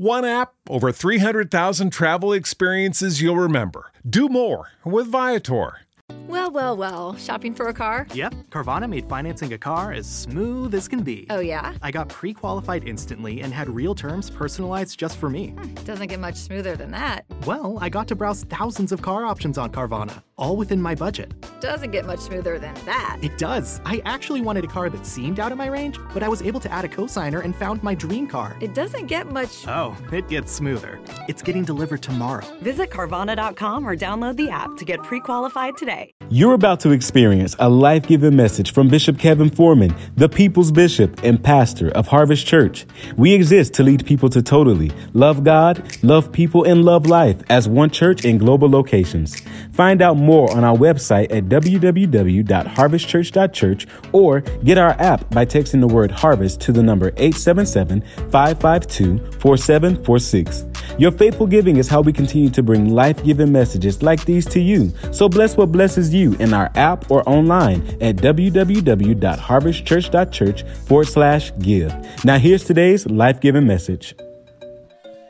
One app, over 300,000 travel experiences you'll remember. Do more with Viator. Well, well, well. Shopping for a car? Yep, Carvana made financing a car as smooth as can be. Oh, yeah? I got pre qualified instantly and had real terms personalized just for me. Hmm, doesn't get much smoother than that. Well, I got to browse thousands of car options on Carvana, all within my budget. Doesn't get much smoother than that. It does. I actually wanted a car that seemed out of my range, but I was able to add a cosigner and found my dream car. It doesn't get much. Oh, it gets smoother. It's getting delivered tomorrow. Visit Carvana.com or download the app to get pre qualified today. You're about to experience a life giving message from Bishop Kevin Foreman, the people's bishop and pastor of Harvest Church. We exist to lead people to totally love God, love people, and love life as one church in global locations. Find out more on our website at www.harvestchurch.church or get our app by texting the word harvest to the number 877 552 4746. Your faithful giving is how we continue to bring life giving messages like these to you. So bless what blesses you in our app or online at www.harvestchurch.church forward slash give. Now, here's today's life giving message.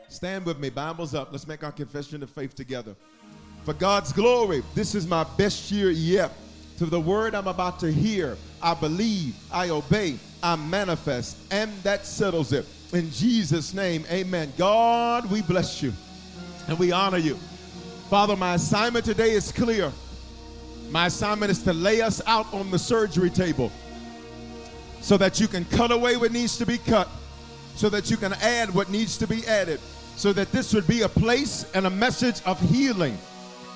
Stand with me, Bibles up. Let's make our confession of faith together. For God's glory, this is my best year yet. To the word I'm about to hear, I believe, I obey, I manifest, and that settles it. In Jesus' name, amen. God, we bless you and we honor you. Father, my assignment today is clear. My assignment is to lay us out on the surgery table so that you can cut away what needs to be cut, so that you can add what needs to be added, so that this would be a place and a message of healing.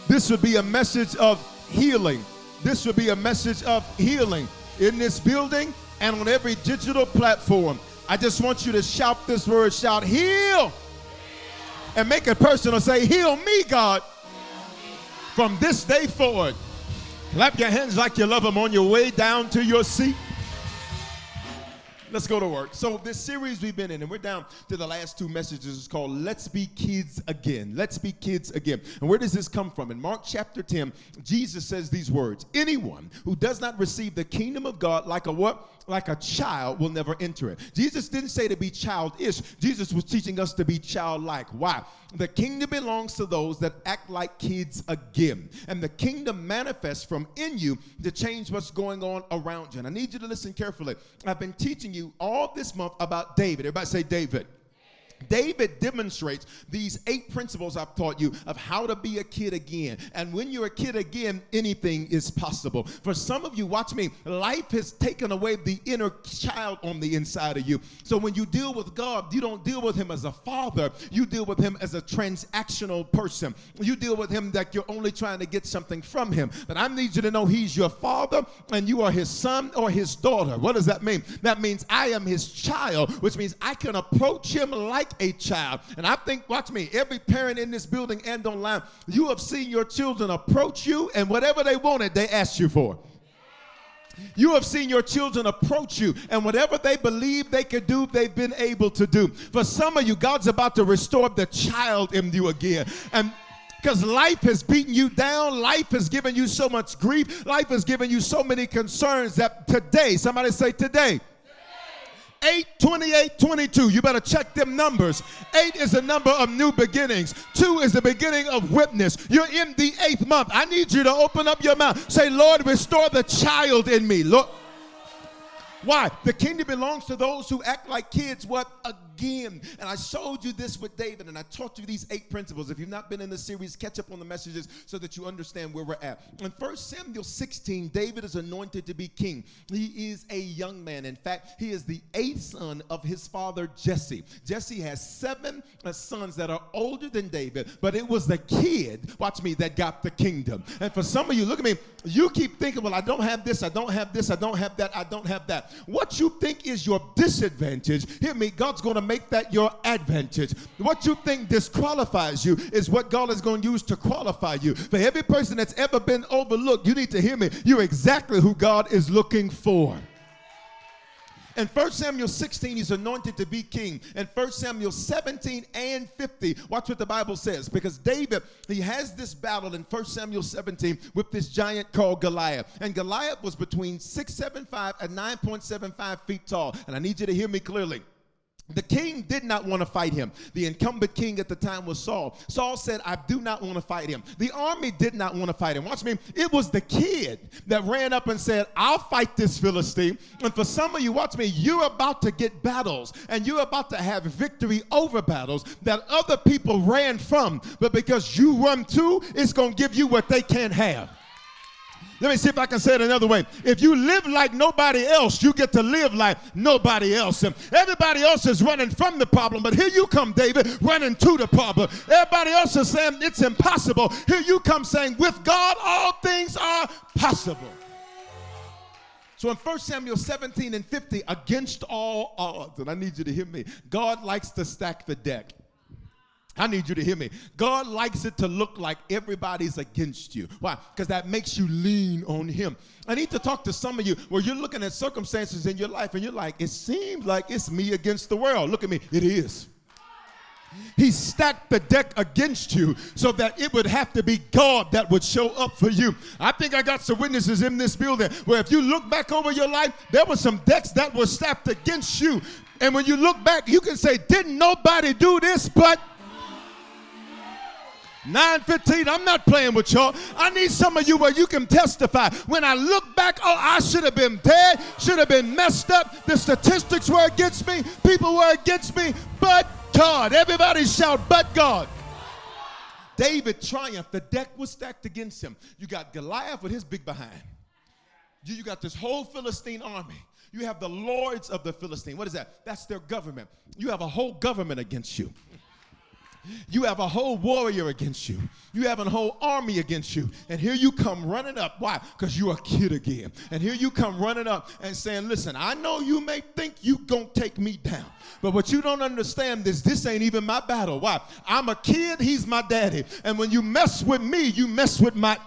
This would be a message of healing. This would be a message of healing in this building and on every digital platform. I just want you to shout this word shout, heal. And make it personal. Say, heal me, God, from this day forward. Clap your hands like you love them on your way down to your seat. Let's go to work. So, this series we've been in, and we're down to the last two messages, is called Let's Be Kids Again. Let's Be Kids Again. And where does this come from? In Mark chapter 10, Jesus says these words Anyone who does not receive the kingdom of God like a what? Like a child will never enter it. Jesus didn't say to be childish, Jesus was teaching us to be childlike. Why? The kingdom belongs to those that act like kids again. And the kingdom manifests from in you to change what's going on around you. And I need you to listen carefully. I've been teaching you all this month about David. Everybody say David. David demonstrates these eight principles I've taught you of how to be a kid again. And when you're a kid again, anything is possible. For some of you, watch me, life has taken away the inner child on the inside of you. So when you deal with God, you don't deal with Him as a father, you deal with Him as a transactional person. You deal with Him that you're only trying to get something from Him. But I need you to know He's your father and you are His son or His daughter. What does that mean? That means I am His child, which means I can approach Him like a child. And I think, watch me, every parent in this building and online, you have seen your children approach you, and whatever they wanted, they asked you for. You have seen your children approach you, and whatever they believe they could do, they've been able to do. For some of you, God's about to restore the child in you again. And because life has beaten you down, life has given you so much grief, life has given you so many concerns that today, somebody say today 8, 28, 22. You better check them numbers. 8 is the number of new beginnings. 2 is the beginning of witness. You're in the eighth month. I need you to open up your mouth. Say, Lord, restore the child in me. Lord. Why? The kingdom belongs to those who act like kids. What? Again. And I showed you this with David, and I taught you these eight principles. If you've not been in the series, catch up on the messages so that you understand where we're at. In 1 Samuel 16, David is anointed to be king. He is a young man. In fact, he is the eighth son of his father Jesse. Jesse has seven uh, sons that are older than David, but it was the kid, watch me, that got the kingdom. And for some of you, look at me, you keep thinking, well, I don't have this, I don't have this, I don't have that, I don't have that. What you think is your disadvantage, hear me, God's going to make that your advantage. What you think disqualifies you is what God is going to use to qualify you. For every person that's ever been overlooked, you need to hear me. You're exactly who God is looking for. In 1 Samuel 16, he's anointed to be king. In 1 Samuel 17 and 50, watch what the Bible says. Because David, he has this battle in 1 Samuel 17 with this giant called Goliath. And Goliath was between 6'7'5 and 9.75 feet tall. And I need you to hear me clearly. The king did not want to fight him. The incumbent king at the time was Saul. Saul said, I do not want to fight him. The army did not want to fight him. Watch me. It was the kid that ran up and said, I'll fight this Philistine. And for some of you, watch me, you're about to get battles and you're about to have victory over battles that other people ran from. But because you run to, it's going to give you what they can't have. Let me see if I can say it another way. If you live like nobody else, you get to live like nobody else. And everybody else is running from the problem, but here you come, David, running to the problem. Everybody else is saying it's impossible. Here you come saying, with God, all things are possible. So in 1 Samuel 17 and 50, against all odds, and I need you to hear me, God likes to stack the deck. I need you to hear me. God likes it to look like everybody's against you. Why? Because that makes you lean on Him. I need to talk to some of you where you're looking at circumstances in your life and you're like, it seems like it's me against the world. Look at me. It is. He stacked the deck against you so that it would have to be God that would show up for you. I think I got some witnesses in this building where if you look back over your life, there were some decks that were stacked against you. And when you look back, you can say, Didn't nobody do this but 915, I'm not playing with y'all. I need some of you where you can testify. When I look back, oh, I should have been dead, should have been messed up. The statistics were against me, people were against me, but God. Everybody shout, but God. David triumphed. The deck was stacked against him. You got Goliath with his big behind. You, you got this whole Philistine army. You have the lords of the Philistine. What is that? That's their government. You have a whole government against you. You have a whole warrior against you. You have a whole army against you. And here you come running up. Why? Because you're a kid again. And here you come running up and saying, listen, I know you may think you gonna take me down. But what you don't understand is this ain't even my battle. Why? I'm a kid, he's my daddy. And when you mess with me, you mess with my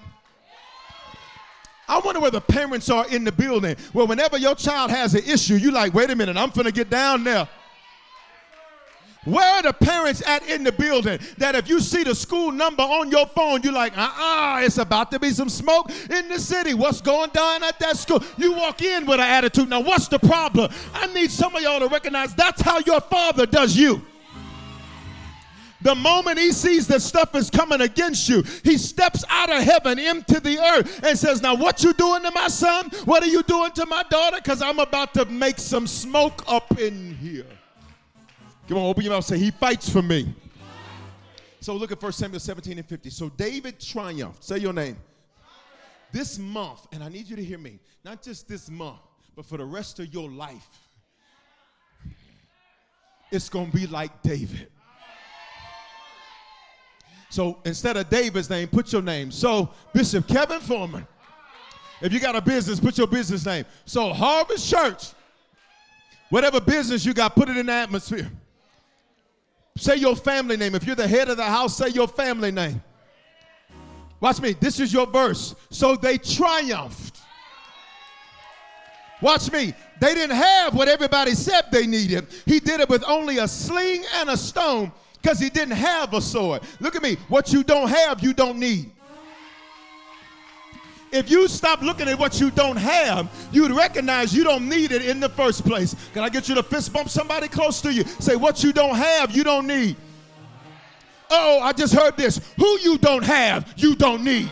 I wonder where the parents are in the building. Well, whenever your child has an issue, you like, wait a minute, I'm finna get down there. Where are the parents at in the building that if you see the school number on your phone, you're like, uh uh-uh, uh, it's about to be some smoke in the city. What's going down at that school? You walk in with an attitude. Now, what's the problem? I need some of y'all to recognize that's how your father does you. The moment he sees that stuff is coming against you, he steps out of heaven into the earth and says, Now, what you doing to my son? What are you doing to my daughter? Because I'm about to make some smoke up in here. Come on, open your mouth say, He fights for me. So look at 1 Samuel 17 and 50. So David triumphed. Say your name. This month, and I need you to hear me, not just this month, but for the rest of your life, it's going to be like David. So instead of David's name, put your name. So Bishop Kevin Foreman. If you got a business, put your business name. So Harvest Church, whatever business you got, put it in the atmosphere. Say your family name. If you're the head of the house, say your family name. Watch me. This is your verse. So they triumphed. Watch me. They didn't have what everybody said they needed. He did it with only a sling and a stone because he didn't have a sword. Look at me. What you don't have, you don't need. If you stop looking at what you don't have, you'd recognize you don't need it in the first place. Can I get you to fist bump somebody close to you? Say, what you don't have, you don't need. Oh, I just heard this. Who you don't have, you don't need.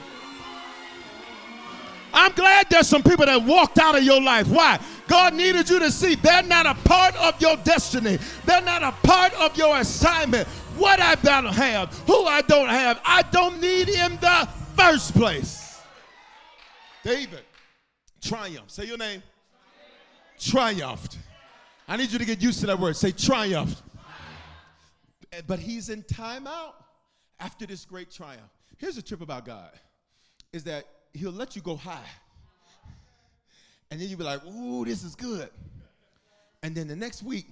I'm glad there's some people that walked out of your life. Why? God needed you to see they're not a part of your destiny, they're not a part of your assignment. What I don't have, who I don't have, I don't need in the first place. David triumphed. Say your name. Triumphed. I need you to get used to that word. Say triumphed. But he's in timeout after this great triumph. Here's the trip about God is that he'll let you go high. And then you be like, ooh, this is good. And then the next week,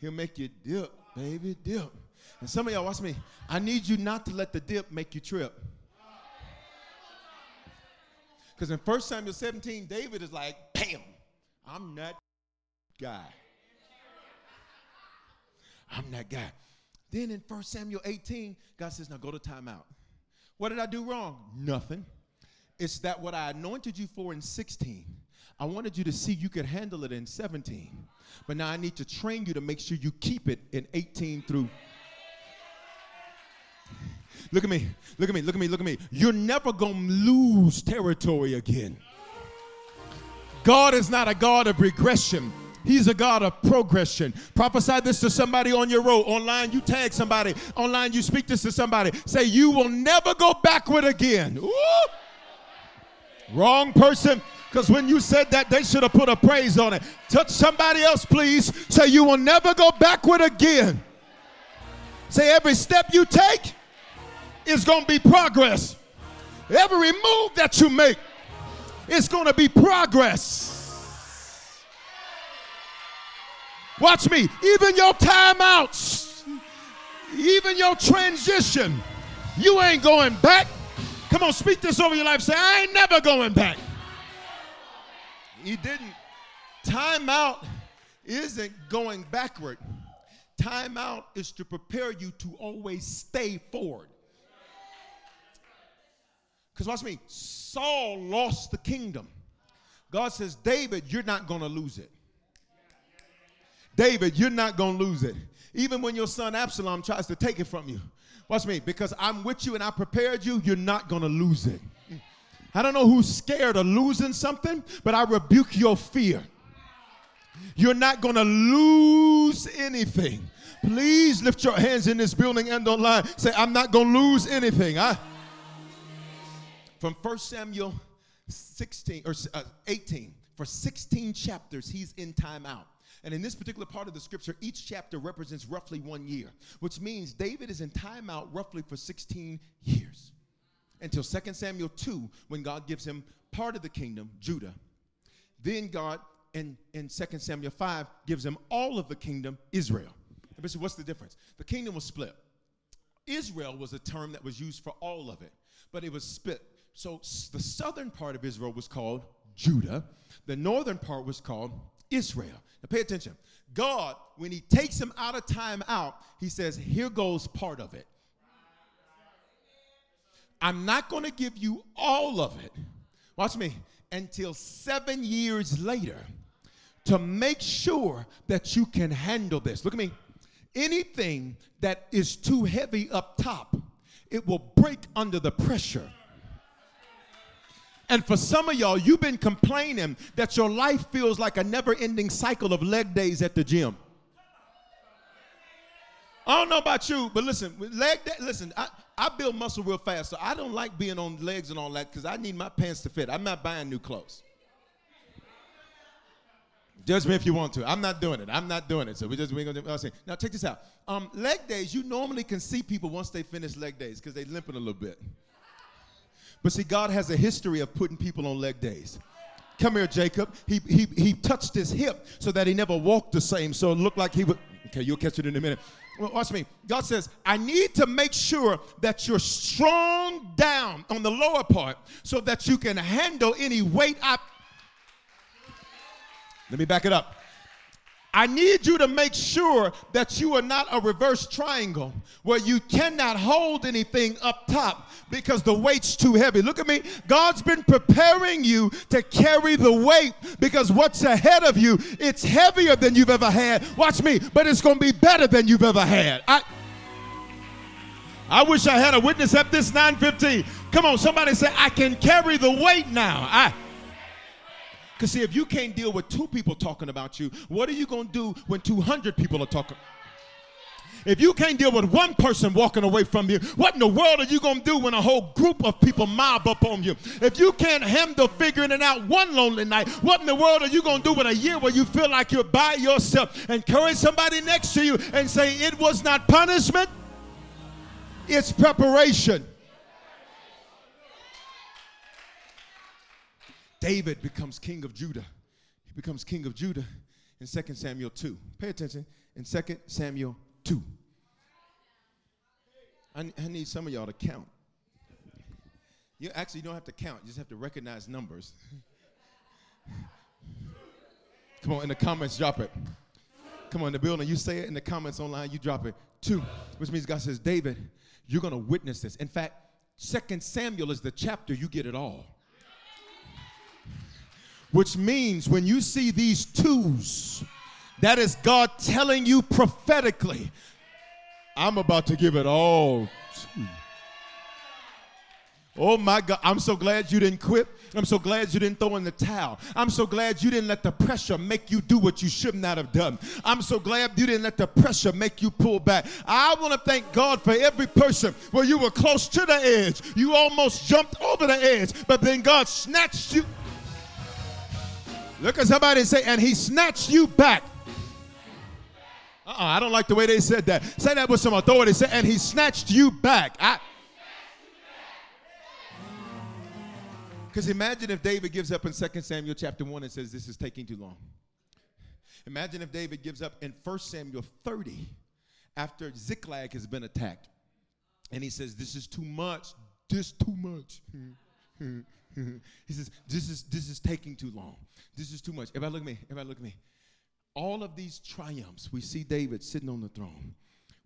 he'll make you dip, baby, dip. And some of y'all, watch me. I need you not to let the dip make you trip. Because in 1 Samuel 17, David is like, bam, I'm that guy. I'm that guy. Then in 1 Samuel 18, God says, now go to timeout. What did I do wrong? Nothing. It's that what I anointed you for in 16, I wanted you to see you could handle it in 17. But now I need to train you to make sure you keep it in 18 through. Look at me, look at me, look at me, look at me. You're never gonna lose territory again. God is not a God of regression. He's a God of progression. Prophesy this to somebody on your road. Online, you tag somebody. Online, you speak this to somebody. Say, You will never go backward again. Ooh. Wrong person. Because when you said that, they should have put a praise on it. Touch somebody else, please. Say, You will never go backward again. Say, Every step you take is going to be progress. Every move that you make is going to be progress. Watch me. Even your timeouts, even your transition, you ain't going back. Come on, speak this over your life. Say, I ain't never going back. He didn't. Timeout isn't going backward. Timeout is to prepare you to always stay forward. Because watch me, Saul lost the kingdom. God says, David, you're not going to lose it. David, you're not going to lose it. Even when your son Absalom tries to take it from you. Watch me, because I'm with you and I prepared you, you're not going to lose it. I don't know who's scared of losing something, but I rebuke your fear. You're not going to lose anything. Please lift your hands in this building and online. Say, I'm not going to lose anything. I, from 1 Samuel 16 or uh, 18, for 16 chapters, he's in timeout. And in this particular part of the scripture, each chapter represents roughly one year, which means David is in timeout roughly for 16 years until 2 Samuel 2, when God gives him part of the kingdom, Judah. Then God, in, in 2 Samuel 5, gives him all of the kingdom, Israel. But so what's the difference? The kingdom was split. Israel was a term that was used for all of it, but it was split. So the southern part of Israel was called Judah, the northern part was called Israel. Now pay attention. God, when he takes him out of time out, he says, Here goes part of it. I'm not going to give you all of it. Watch me. Until seven years later to make sure that you can handle this. Look at me. Anything that is too heavy up top, it will break under the pressure. And for some of y'all, you've been complaining that your life feels like a never ending cycle of leg days at the gym. I don't know about you, but listen, leg day, listen, I, I build muscle real fast, so I don't like being on legs and all that because I need my pants to fit. I'm not buying new clothes. Judge me if you want to. I'm not doing it. I'm not doing it. So we just we're gonna do. Now check this out. Um, leg days, you normally can see people once they finish leg days because they limping a little bit. But see, God has a history of putting people on leg days. Come here, Jacob. He, he, he touched his hip so that he never walked the same. So it looked like he would. Okay, you'll catch it in a minute. Well, watch me. God says, I need to make sure that you're strong down on the lower part so that you can handle any weight I. Let me back it up. I need you to make sure that you are not a reverse triangle where you cannot hold anything up top because the weight's too heavy. Look at me. God's been preparing you to carry the weight because what's ahead of you, it's heavier than you've ever had. Watch me, but it's going to be better than you've ever had. I I wish I had a witness at this 915. Come on, somebody say, I can carry the weight now. I because, see, if you can't deal with two people talking about you, what are you going to do when 200 people are talking? If you can't deal with one person walking away from you, what in the world are you going to do when a whole group of people mob up on you? If you can't handle figuring it out one lonely night, what in the world are you going to do with a year where you feel like you're by yourself? Encourage somebody next to you and say, It was not punishment, it's preparation. David becomes king of Judah. He becomes king of Judah in 2 Samuel 2. Pay attention. In 2 Samuel 2. I, I need some of y'all to count. You actually don't have to count, you just have to recognize numbers. Come on, in the comments, drop it. Come on, in the building, you say it in the comments online, you drop it. Two, which means God says, David, you're gonna witness this. In fact, Second Samuel is the chapter you get it all. Which means when you see these twos, that is God telling you prophetically, I'm about to give it all to you. Oh my God, I'm so glad you didn't quit. I'm so glad you didn't throw in the towel. I'm so glad you didn't let the pressure make you do what you should not have done. I'm so glad you didn't let the pressure make you pull back. I want to thank God for every person where you were close to the edge. You almost jumped over the edge, but then God snatched you. Look at somebody and say, and he snatched you back. Uh-uh, I don't like the way they said that. Say that with some authority. Say, and he snatched you back. I, Because imagine if David gives up in 2 Samuel chapter 1 and says, This is taking too long. Imagine if David gives up in 1 Samuel 30 after Ziklag has been attacked. And he says, This is too much. This too much. he says, This is this is taking too long. This is too much. Everybody look at me. Everybody look at me. All of these triumphs, we see David sitting on the throne.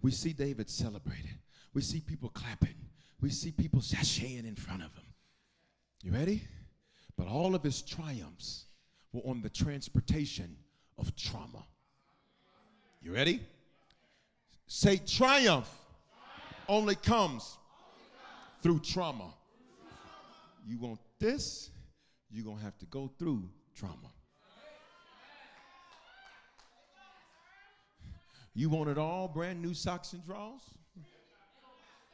We see David celebrating. We see people clapping. We see people sashaying in front of him. You ready? But all of his triumphs were on the transportation of trauma. You ready? Say triumph only comes through trauma. You want this, you're going to have to go through trauma. You want it all brand new socks and drawers?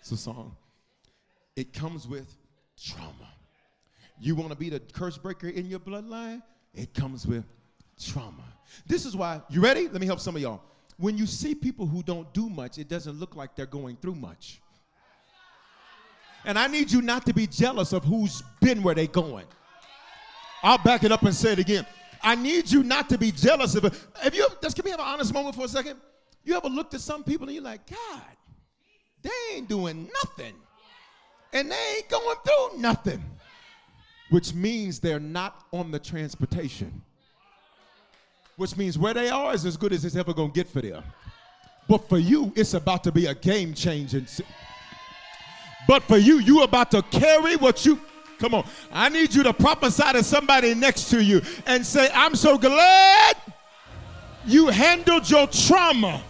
It's a song. It comes with trauma. You want to be the curse breaker in your bloodline? It comes with trauma. This is why, you ready? Let me help some of y'all. When you see people who don't do much, it doesn't look like they're going through much. And I need you not to be jealous of who's been where they're going. I'll back it up and say it again. I need you not to be jealous of it. If you just can we have an honest moment for a second? You ever looked at some people and you're like, God, they ain't doing nothing. And they ain't going through nothing which means they're not on the transportation. Which means where they are is as good as it's ever gonna get for them. But for you, it's about to be a game changing. But for you, you about to carry what you come on. I need you to prophesy to somebody next to you and say, I'm so glad you handled your trauma.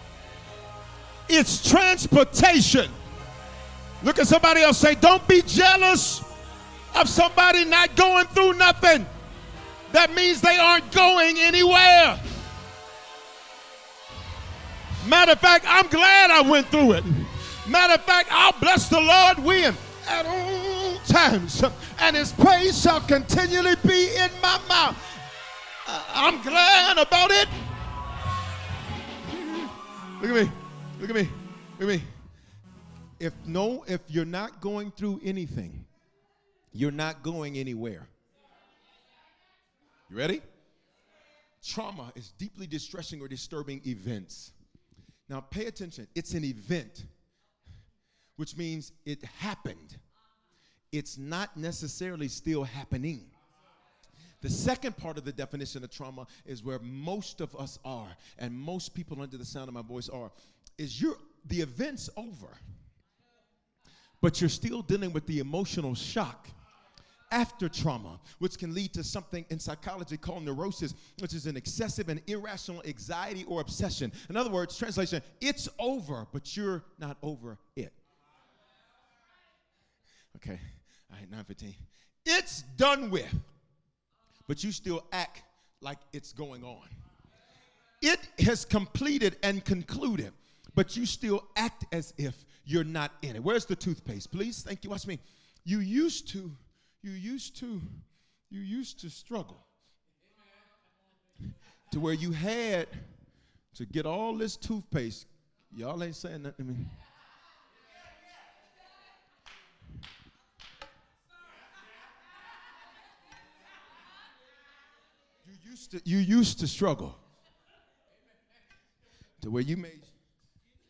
It's transportation. Look at somebody else say, Don't be jealous of somebody not going through nothing, that means they aren't going anywhere. Matter of fact, I'm glad I went through it. Matter of fact, I'll bless the Lord with at all times, and his praise shall continually be in my mouth. Uh, I'm glad about it. Look at me. Look at me. Look at me. If no, if you're not going through anything, you're not going anywhere. You ready? Trauma is deeply distressing or disturbing events. Now, pay attention. It's an event, which means it happened. It's not necessarily still happening. The second part of the definition of trauma is where most of us are, and most people under the sound of my voice are, is you're the event's over, but you're still dealing with the emotional shock after trauma, which can lead to something in psychology called neurosis, which is an excessive and irrational anxiety or obsession. In other words, translation, it's over, but you're not over it. Okay, all right, 915. It's done with, but you still act like it's going on. It has completed and concluded, but you still act as if you're not in it. Where's the toothpaste? Please, thank you. Watch me. You used to you used to you used to struggle to where you had to get all this toothpaste. Y'all ain't saying nothing to me. You used to, you used to struggle to where you made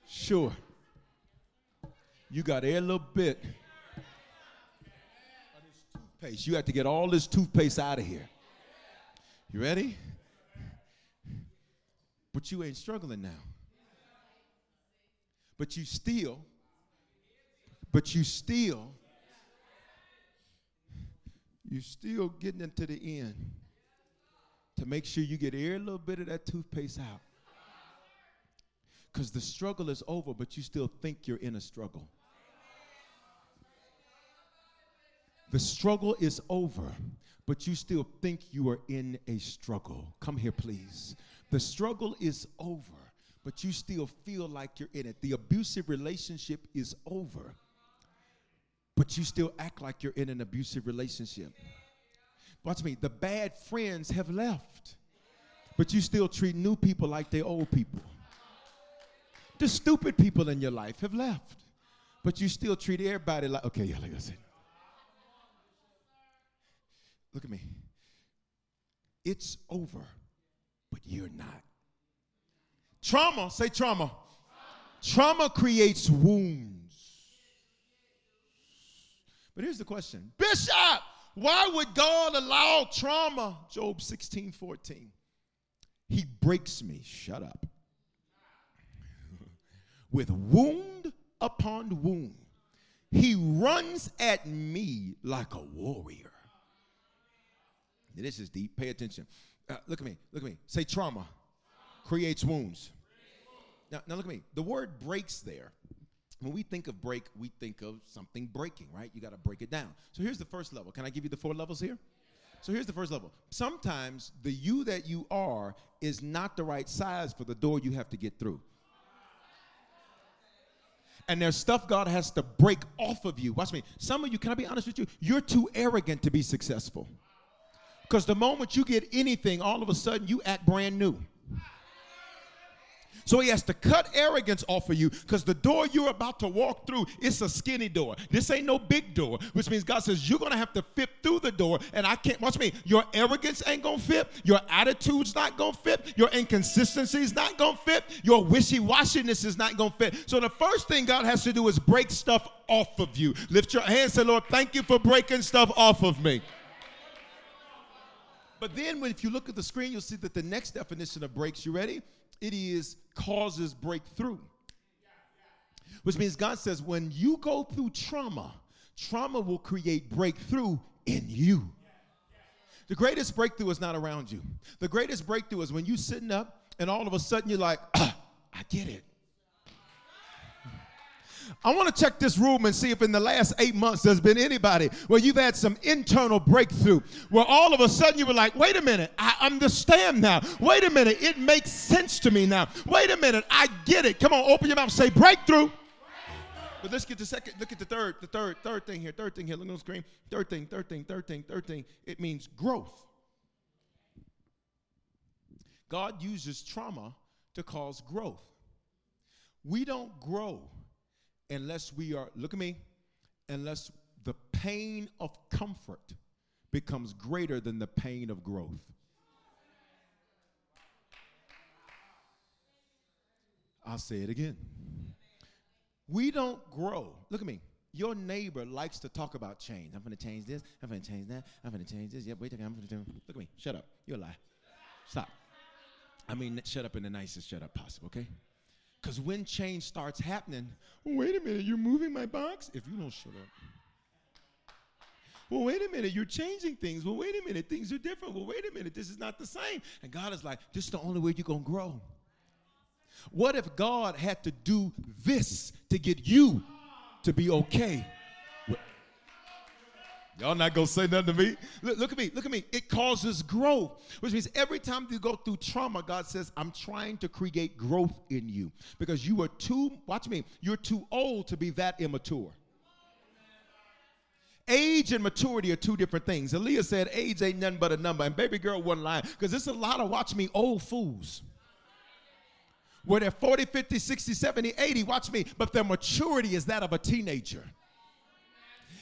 sure you got every little bit of this toothpaste. You had to get all this toothpaste out of here. You ready? But you ain't struggling now. But you still, but you still, you still getting into the end to make sure you get every little bit of that toothpaste out. Because the struggle is over, but you still think you're in a struggle. The struggle is over, but you still think you are in a struggle. Come here, please. The struggle is over, but you still feel like you're in it. The abusive relationship is over, but you still act like you're in an abusive relationship. Watch me. The bad friends have left, but you still treat new people like they're old people. The stupid people in your life have left, but you still treat everybody like, okay, yeah, like I said. Look at me. It's over, but you're not. Trauma, say trauma. Trauma creates wounds. But here's the question Bishop, why would God allow trauma? Job 16 14. He breaks me. Shut up. With wound upon wound, he runs at me like a warrior. This is deep. Pay attention. Uh, look at me. Look at me. Say trauma creates wounds. Now, now look at me. The word breaks there. When we think of break, we think of something breaking, right? You got to break it down. So here's the first level. Can I give you the four levels here? So here's the first level. Sometimes the you that you are is not the right size for the door you have to get through. And there's stuff God has to break off of you. Watch me. Some of you, can I be honest with you? You're too arrogant to be successful. Because the moment you get anything, all of a sudden you act brand new. So he has to cut arrogance off of you because the door you're about to walk through, it's a skinny door. This ain't no big door, which means God says you're gonna have to fit through the door. And I can't watch me, your arrogance ain't gonna fit, your attitude's not gonna fit, your inconsistency's not gonna fit, your wishy-washiness is not gonna fit. So the first thing God has to do is break stuff off of you. Lift your hands, say, Lord, thank you for breaking stuff off of me. But then, when, if you look at the screen, you'll see that the next definition of breaks, you ready? It is causes breakthrough. Which means God says when you go through trauma, trauma will create breakthrough in you. The greatest breakthrough is not around you. The greatest breakthrough is when you're sitting up and all of a sudden you're like, ah, I get it. I want to check this room and see if in the last eight months there's been anybody where you've had some internal breakthrough, where all of a sudden you were like, wait a minute, I understand now. Wait a minute, it makes sense to me now. Wait a minute, I get it. Come on, open your mouth, say breakthrough. But let's get the second, look at the third, the third, third thing here, third thing here, look on the screen. Third thing, third thing, third thing, third thing. It means growth. God uses trauma to cause growth. We don't grow unless we are, look at me, unless the pain of comfort becomes greater than the pain of growth. I'll say it again. We don't grow. Look at me. Your neighbor likes to talk about change. I'm going to change this. I'm going to change that. I'm going to change this. Yep, wait a second. I'm going to do. Look at me. Shut up. You're a lie. Stop. I mean, shut up in the nicest shut up possible, okay? Because when change starts happening, wait a minute, you're moving my box? If you don't shut up. Well, wait a minute, you're changing things. Well, wait a minute, things are different. Well, wait a minute, this is not the same. And God is like, this is the only way you're going to grow. What if God had to do this to get you to be okay? Y'all not gonna say nothing to me. Look, look, at me, look at me. It causes growth, which means every time you go through trauma, God says, I'm trying to create growth in you because you are too, watch me, you're too old to be that immature. Age and maturity are two different things. Aaliyah said age ain't nothing but a number, and baby girl wasn't lying because there's a lot of, watch me, old fools where they're 40, 50, 60, 70, 80, watch me, but their maturity is that of a teenager.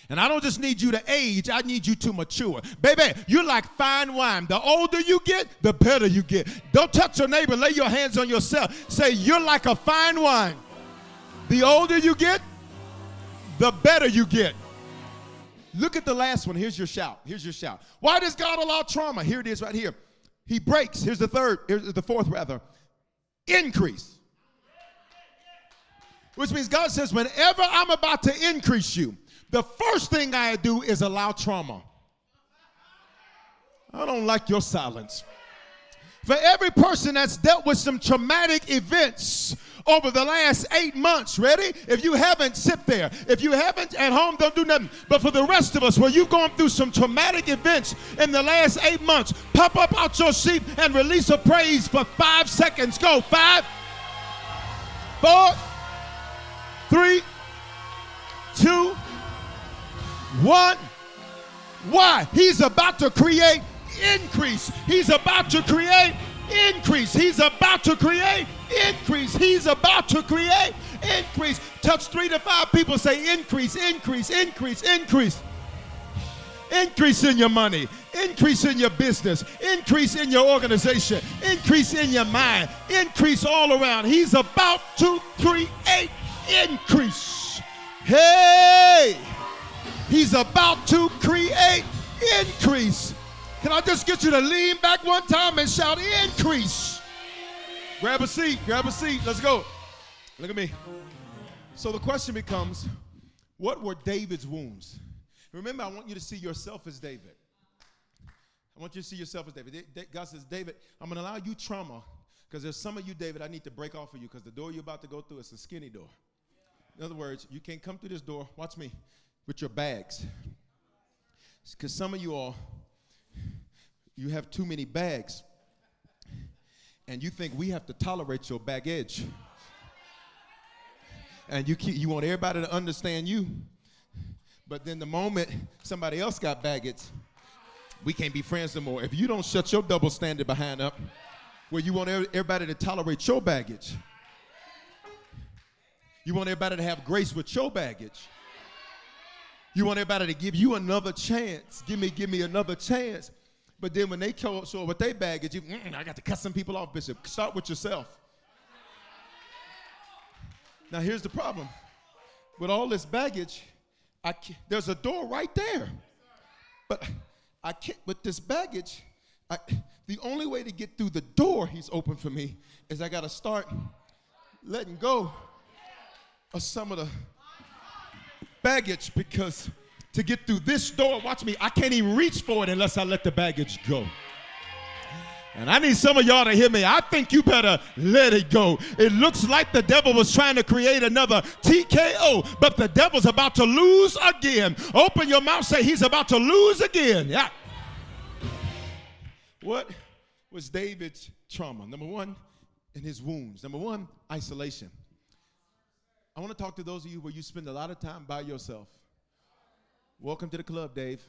And I don't just need you to age, I need you to mature. Baby, you're like fine wine. The older you get, the better you get. Don't touch your neighbor, lay your hands on yourself. Say, You're like a fine wine. The older you get, the better you get. Look at the last one. Here's your shout. Here's your shout. Why does God allow trauma? Here it is right here. He breaks. Here's the third, here's the fourth rather. Increase. Which means God says, whenever I'm about to increase you, the first thing I do is allow trauma. I don't like your silence. For every person that's dealt with some traumatic events over the last eight months, ready? If you haven't, sit there. If you haven't at home, don't do nothing. But for the rest of us, where you've gone through some traumatic events in the last eight months, pop up out your seat and release a praise for five seconds. Go. Five, four, three, two, one. Why? He's about to create increase. He's about to create increase. He's about to create increase. He's about to create increase. Touch three to five people, say increase, increase, increase, increase. Increase in your money, increase in your business, increase in your organization, increase in your mind, increase all around. He's about to create increase. Hey! He's about to create increase. Can I just get you to lean back one time and shout increase? Grab a seat, grab a seat. Let's go. Look at me. So the question becomes what were David's wounds? Remember, I want you to see yourself as David. I want you to see yourself as David. God says, David, I'm going to allow you trauma because there's some of you, David, I need to break off of you because the door you're about to go through is a skinny door. In other words, you can't come through this door, watch me, with your bags. Because some of you all, you have too many bags. And you think we have to tolerate your baggage. And you, keep, you want everybody to understand you. But then the moment somebody else got baggage, we can't be friends no more. If you don't shut your double standard behind up, where you want everybody to tolerate your baggage, you want everybody to have grace with your baggage. You want everybody to give you another chance. Give me, give me another chance. But then when they show up with their baggage, you, mm, I got to cut some people off, Bishop. Start with yourself. Now here's the problem. With all this baggage, I there's a door right there. But I can't, with this baggage, I, the only way to get through the door he's opened for me is I got to start letting go of some of the baggage because to get through this door, watch me, I can't even reach for it unless I let the baggage go. And I need some of y'all to hear me. I think you better let it go. It looks like the devil was trying to create another TKO, but the devil's about to lose again. Open your mouth, say he's about to lose again. Yeah. What was David's trauma? Number one, in his wounds. Number one, isolation. I want to talk to those of you where you spend a lot of time by yourself. Welcome to the club, Dave.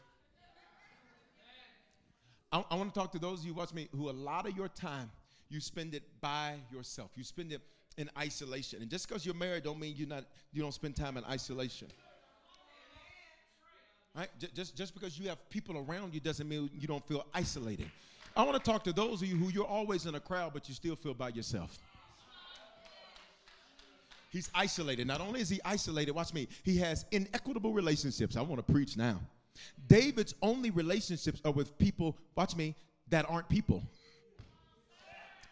I, I want to talk to those of you watch me who a lot of your time you spend it by yourself. You spend it in isolation. And just because you're married don't mean you not you don't spend time in isolation. Right? Just just because you have people around you doesn't mean you don't feel isolated. I want to talk to those of you who you're always in a crowd but you still feel by yourself. He's isolated. Not only is he isolated, watch me, he has inequitable relationships. I want to preach now. David's only relationships are with people, watch me, that aren't people.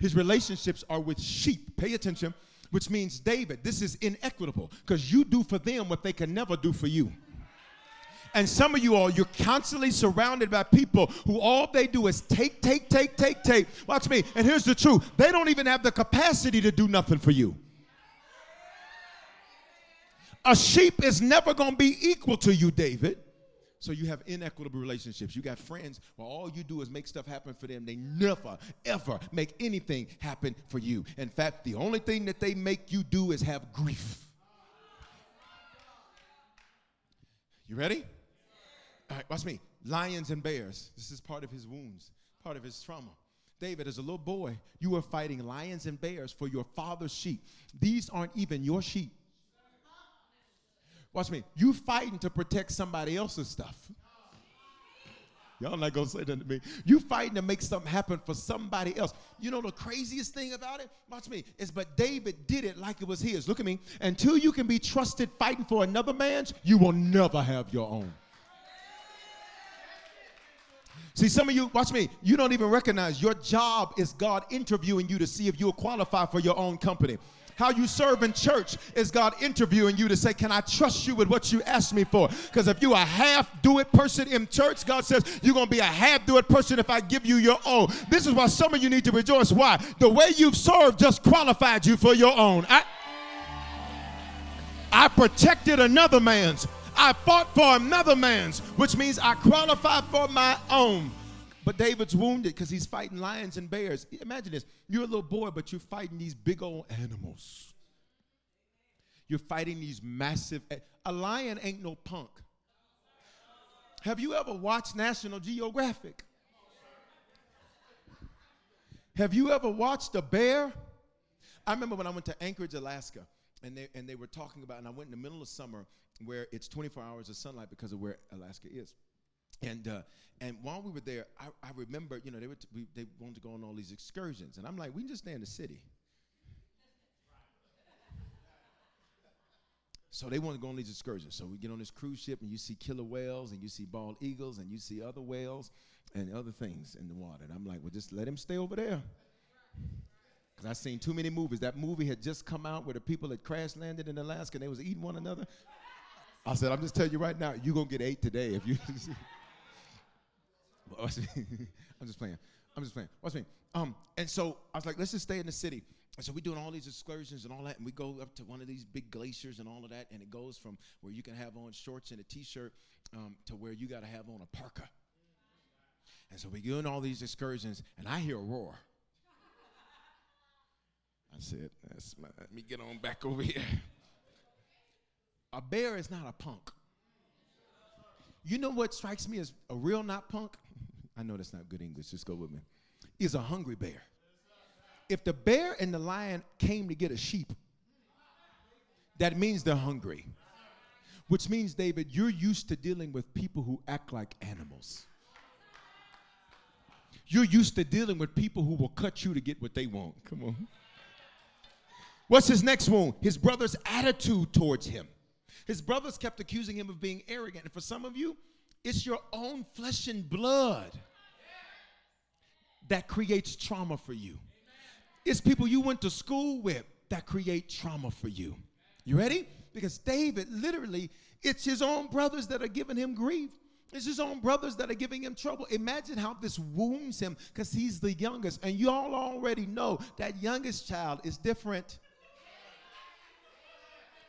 His relationships are with sheep. Pay attention, which means, David, this is inequitable because you do for them what they can never do for you. And some of you all, you're constantly surrounded by people who all they do is take, take, take, take, take. Watch me. And here's the truth they don't even have the capacity to do nothing for you. A sheep is never going to be equal to you, David. So you have inequitable relationships. You got friends where all you do is make stuff happen for them. They never, ever make anything happen for you. In fact, the only thing that they make you do is have grief. You ready? All right, watch me. Lions and bears. This is part of his wounds, part of his trauma. David, as a little boy, you were fighting lions and bears for your father's sheep. These aren't even your sheep. Watch me. You fighting to protect somebody else's stuff. Y'all not gonna say that to me. You fighting to make something happen for somebody else. You know the craziest thing about it? Watch me. Is but David did it like it was his. Look at me. Until you can be trusted fighting for another man's, you will never have your own. See, some of you, watch me, you don't even recognize your job is God interviewing you to see if you'll qualify for your own company. How you serve in church is God interviewing you to say, Can I trust you with what you asked me for? Because if you a half do it person in church, God says you're going to be a half do it person if I give you your own. This is why some of you need to rejoice. Why? The way you've served just qualified you for your own. I, I protected another man's. I fought for another man's, which means I qualified for my own. But David's wounded because he's fighting lions and bears. Imagine this you're a little boy, but you're fighting these big old animals. You're fighting these massive. A lion ain't no punk. Have you ever watched National Geographic? Have you ever watched a bear? I remember when I went to Anchorage, Alaska, and they, and they were talking about, and I went in the middle of summer where it's 24 hours of sunlight because of where Alaska is. And uh, and while we were there, I, I remember, you know, they, were t- we, they wanted to go on all these excursions. And I'm like, we can just stay in the city. So they want to go on these excursions. So we get on this cruise ship and you see killer whales and you see bald eagles and you see other whales and other things in the water. And I'm like, well, just let him stay over there. Because I've seen too many movies. That movie had just come out where the people had crash landed in Alaska and they was eating one another. I said, I'm just telling you right now, you're going to get ate today if you. I'm just playing. I'm just playing. Watch me. Um, and so I was like, let's just stay in the city. And so we're doing all these excursions and all that, and we go up to one of these big glaciers and all of that, and it goes from where you can have on shorts and a t-shirt um, to where you got to have on a parka. And so we're doing all these excursions, and I hear a roar. I said, my, let me get on back over here. A bear is not a punk. You know what strikes me as a real not punk? I know that's not good English, just go with me. Is a hungry bear. If the bear and the lion came to get a sheep, that means they're hungry. Which means, David, you're used to dealing with people who act like animals. You're used to dealing with people who will cut you to get what they want. Come on. What's his next wound? His brother's attitude towards him. His brothers kept accusing him of being arrogant. And for some of you, it's your own flesh and blood that creates trauma for you. It's people you went to school with that create trauma for you. You ready? Because David, literally, it's his own brothers that are giving him grief. It's his own brothers that are giving him trouble. Imagine how this wounds him because he's the youngest. And you all already know that youngest child is different.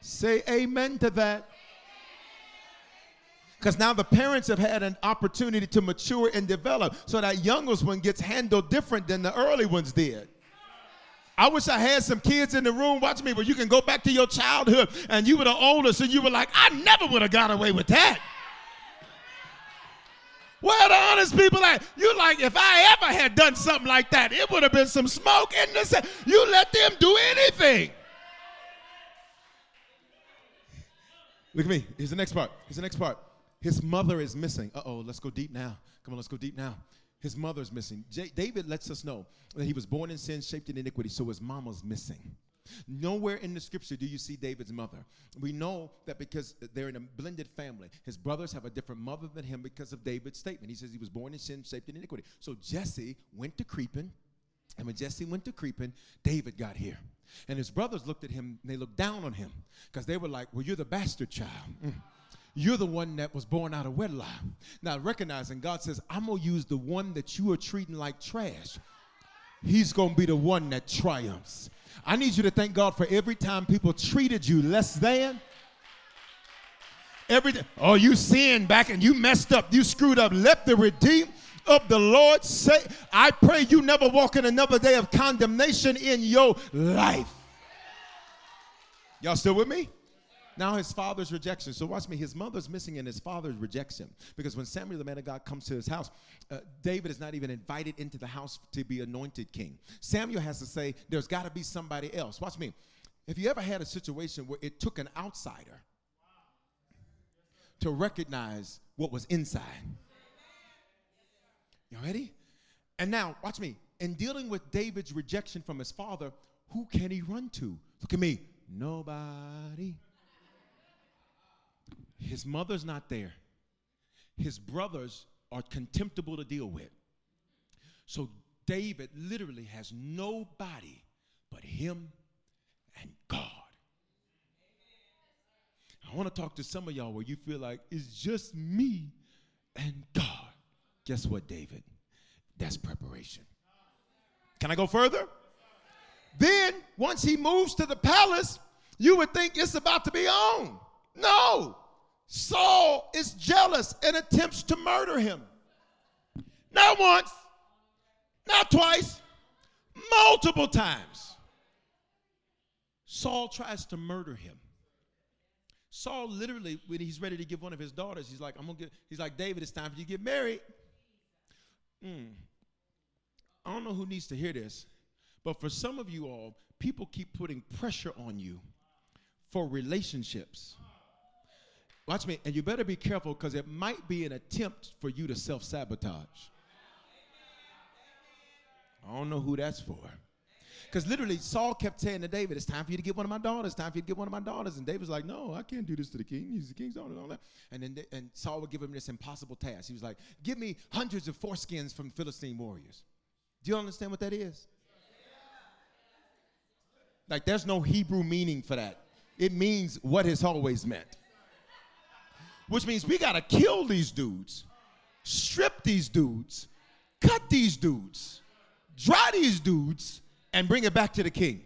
Say amen to that. Because now the parents have had an opportunity to mature and develop. So that youngest one gets handled different than the early ones did. I wish I had some kids in the room. Watch me, but you can go back to your childhood and you were the oldest and you were like, I never would have got away with that. Where the honest people at? You like, if I ever had done something like that, it would have been some smoke in the. You let them do anything. Look at me. Here's the next part. Here's the next part. His mother is missing. Uh oh, let's go deep now. Come on, let's go deep now. His mother's missing. J- David lets us know that he was born in sin, shaped in iniquity, so his mama's missing. Nowhere in the scripture do you see David's mother. We know that because they're in a blended family. His brothers have a different mother than him because of David's statement. He says he was born in sin, shaped in iniquity. So Jesse went to creeping, and when Jesse went to creeping, David got here. And his brothers looked at him and they looked down on him because they were like, Well, you're the bastard child. Mm. You're the one that was born out of wedlock. Now, recognizing God says, I'm going to use the one that you are treating like trash. He's going to be the one that triumphs. I need you to thank God for every time people treated you less than. Every oh, you sinned back and you messed up, you screwed up. Let the redeemed of the Lord say, I pray you never walk in another day of condemnation in your life. Y'all still with me? Now his father's rejection. So watch me. His mother's missing and his father's rejection. Because when Samuel, the man of God, comes to his house, uh, David is not even invited into the house to be anointed king. Samuel has to say, there's got to be somebody else. Watch me. If you ever had a situation where it took an outsider to recognize what was inside. You ready? And now, watch me. In dealing with David's rejection from his father, who can he run to? Look at me. Nobody. His mother's not there. His brothers are contemptible to deal with. So David literally has nobody but him and God. I want to talk to some of y'all where you feel like it's just me and God. Guess what, David? That's preparation. Can I go further? Then, once he moves to the palace, you would think it's about to be on. No. Saul is jealous and attempts to murder him. Not once, not twice, multiple times. Saul tries to murder him. Saul literally, when he's ready to give one of his daughters, he's like, I'm gonna get, he's like, David, it's time for you to get married. Mm. I don't know who needs to hear this, but for some of you all, people keep putting pressure on you for relationships. Watch me, and you better be careful because it might be an attempt for you to self sabotage. I don't know who that's for. Because literally, Saul kept saying to David, It's time for you to get one of my daughters. It's time for you to get one of my daughters. And David's like, No, I can't do this to the king. He's the king's daughter and all that. And then and Saul would give him this impossible task. He was like, Give me hundreds of foreskins from Philistine warriors. Do you understand what that is? Like, there's no Hebrew meaning for that. It means what has always meant. Which means we got to kill these dudes, strip these dudes, cut these dudes, dry these dudes, and bring it back to the king.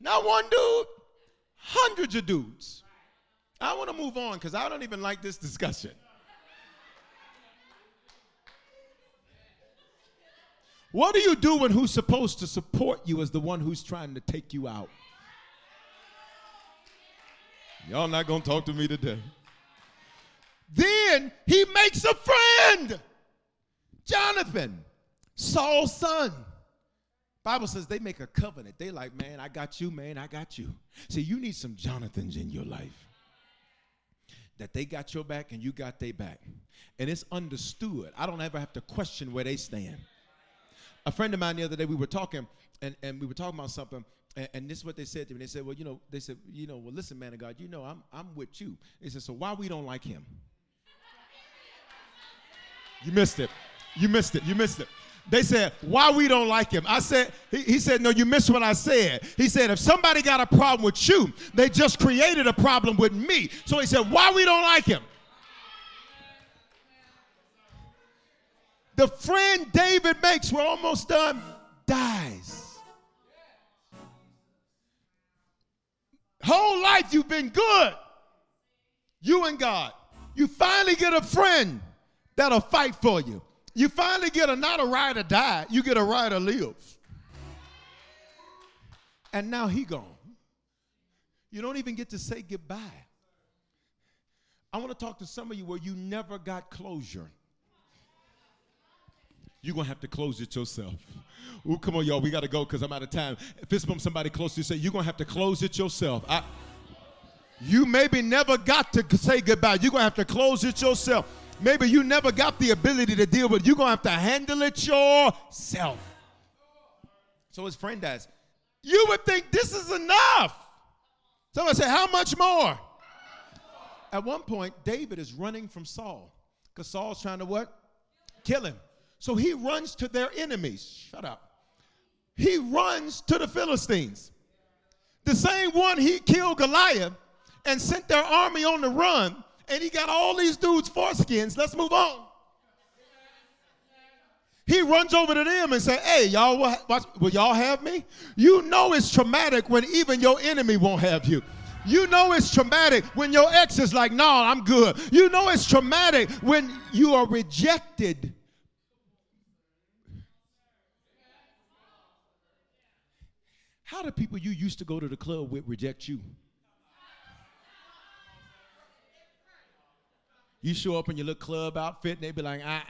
Not one dude, hundreds of dudes. I want to move on because I don't even like this discussion. What do you do when who's supposed to support you is the one who's trying to take you out? Y'all not gonna talk to me today. Then he makes a friend. Jonathan, Saul's son. Bible says they make a covenant. They like, man, I got you, man, I got you. See, you need some Jonathans in your life. That they got your back and you got their back. And it's understood. I don't ever have to question where they stand. A friend of mine the other day, we were talking, and, and we were talking about something, and, and, this is what they said to me. They said, Well, you know, they said, you know, well, listen, man of God, you know, I'm I'm with you. They said, So why we don't like him? You missed it. You missed it. You missed it. They said, why we don't like him. I said, he, he, said, no, you missed what I said. He said, if somebody got a problem with you, they just created a problem with me. So he said, why we don't like him? The friend David makes, we're almost done, dies. Whole life you've been good. You and God. You finally get a friend that'll fight for you. You finally get a not a ride or die, you get a ride or live. And now he gone. You don't even get to say goodbye. I want to talk to some of you where you never got closure. You're to have to close it yourself. Oh, come on, y'all. We got to go because I'm out of time. Fist bump somebody close to you. Say, you're to have to close it yourself. I, you maybe never got to say goodbye. You're to have to close it yourself. Maybe you never got the ability to deal with it. You're to have to handle it yourself. So his friend dies. You would think this is enough. Someone say, How much more? At one point, David is running from Saul because Saul's trying to what? Kill him. So he runs to their enemies. Shut up. He runs to the Philistines. The same one he killed Goliath and sent their army on the run, and he got all these dudes' foreskins. Let's move on. He runs over to them and say, "Hey, y'all, what, will y'all have me?" You know it's traumatic when even your enemy won't have you. You know it's traumatic when your ex is like, "No, I'm good." You know it's traumatic when you are rejected How do people you used to go to the club with reject you? You show up in your little club outfit and they be like, uh uh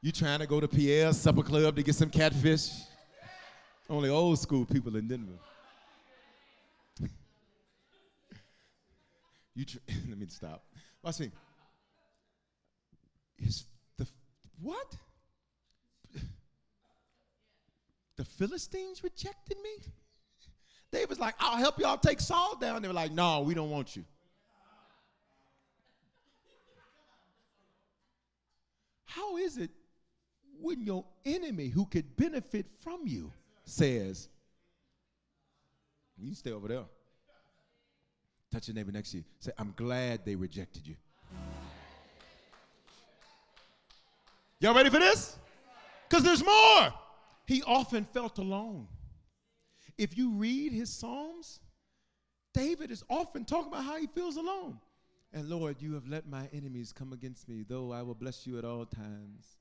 You trying to go to Pierre's supper club to get some catfish? Only old school people in Denver. you tr- let me stop. Watch me. Is the what? The Philistines rejected me? David's like, I'll help y'all take Saul down. They were like, no, we don't want you. How is it when your enemy who could benefit from you says, You stay over there. Touch your neighbor next to you. Say, I'm glad they rejected you. Y'all ready for this? Because there's more. He often felt alone. If you read his Psalms, David is often talking about how he feels alone. And Lord, you have let my enemies come against me, though I will bless you at all times.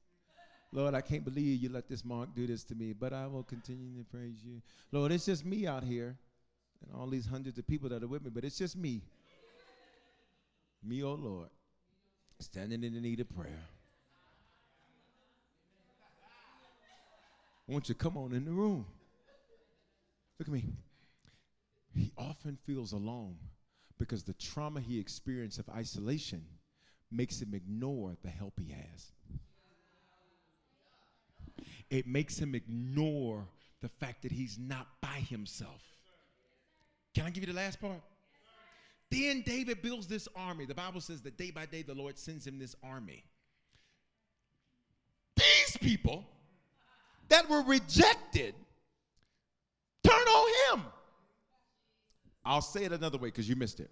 Lord, I can't believe you let this Mark do this to me, but I will continue to praise you. Lord, it's just me out here and all these hundreds of people that are with me, but it's just me. Me, oh Lord, standing in the need of prayer. Want you to come on in the room. Look at me. He often feels alone because the trauma he experienced of isolation makes him ignore the help he has. It makes him ignore the fact that he's not by himself. Can I give you the last part? Then David builds this army. The Bible says that day by day the Lord sends him this army. These people that were rejected turn on him. I'll say it another way because you missed it.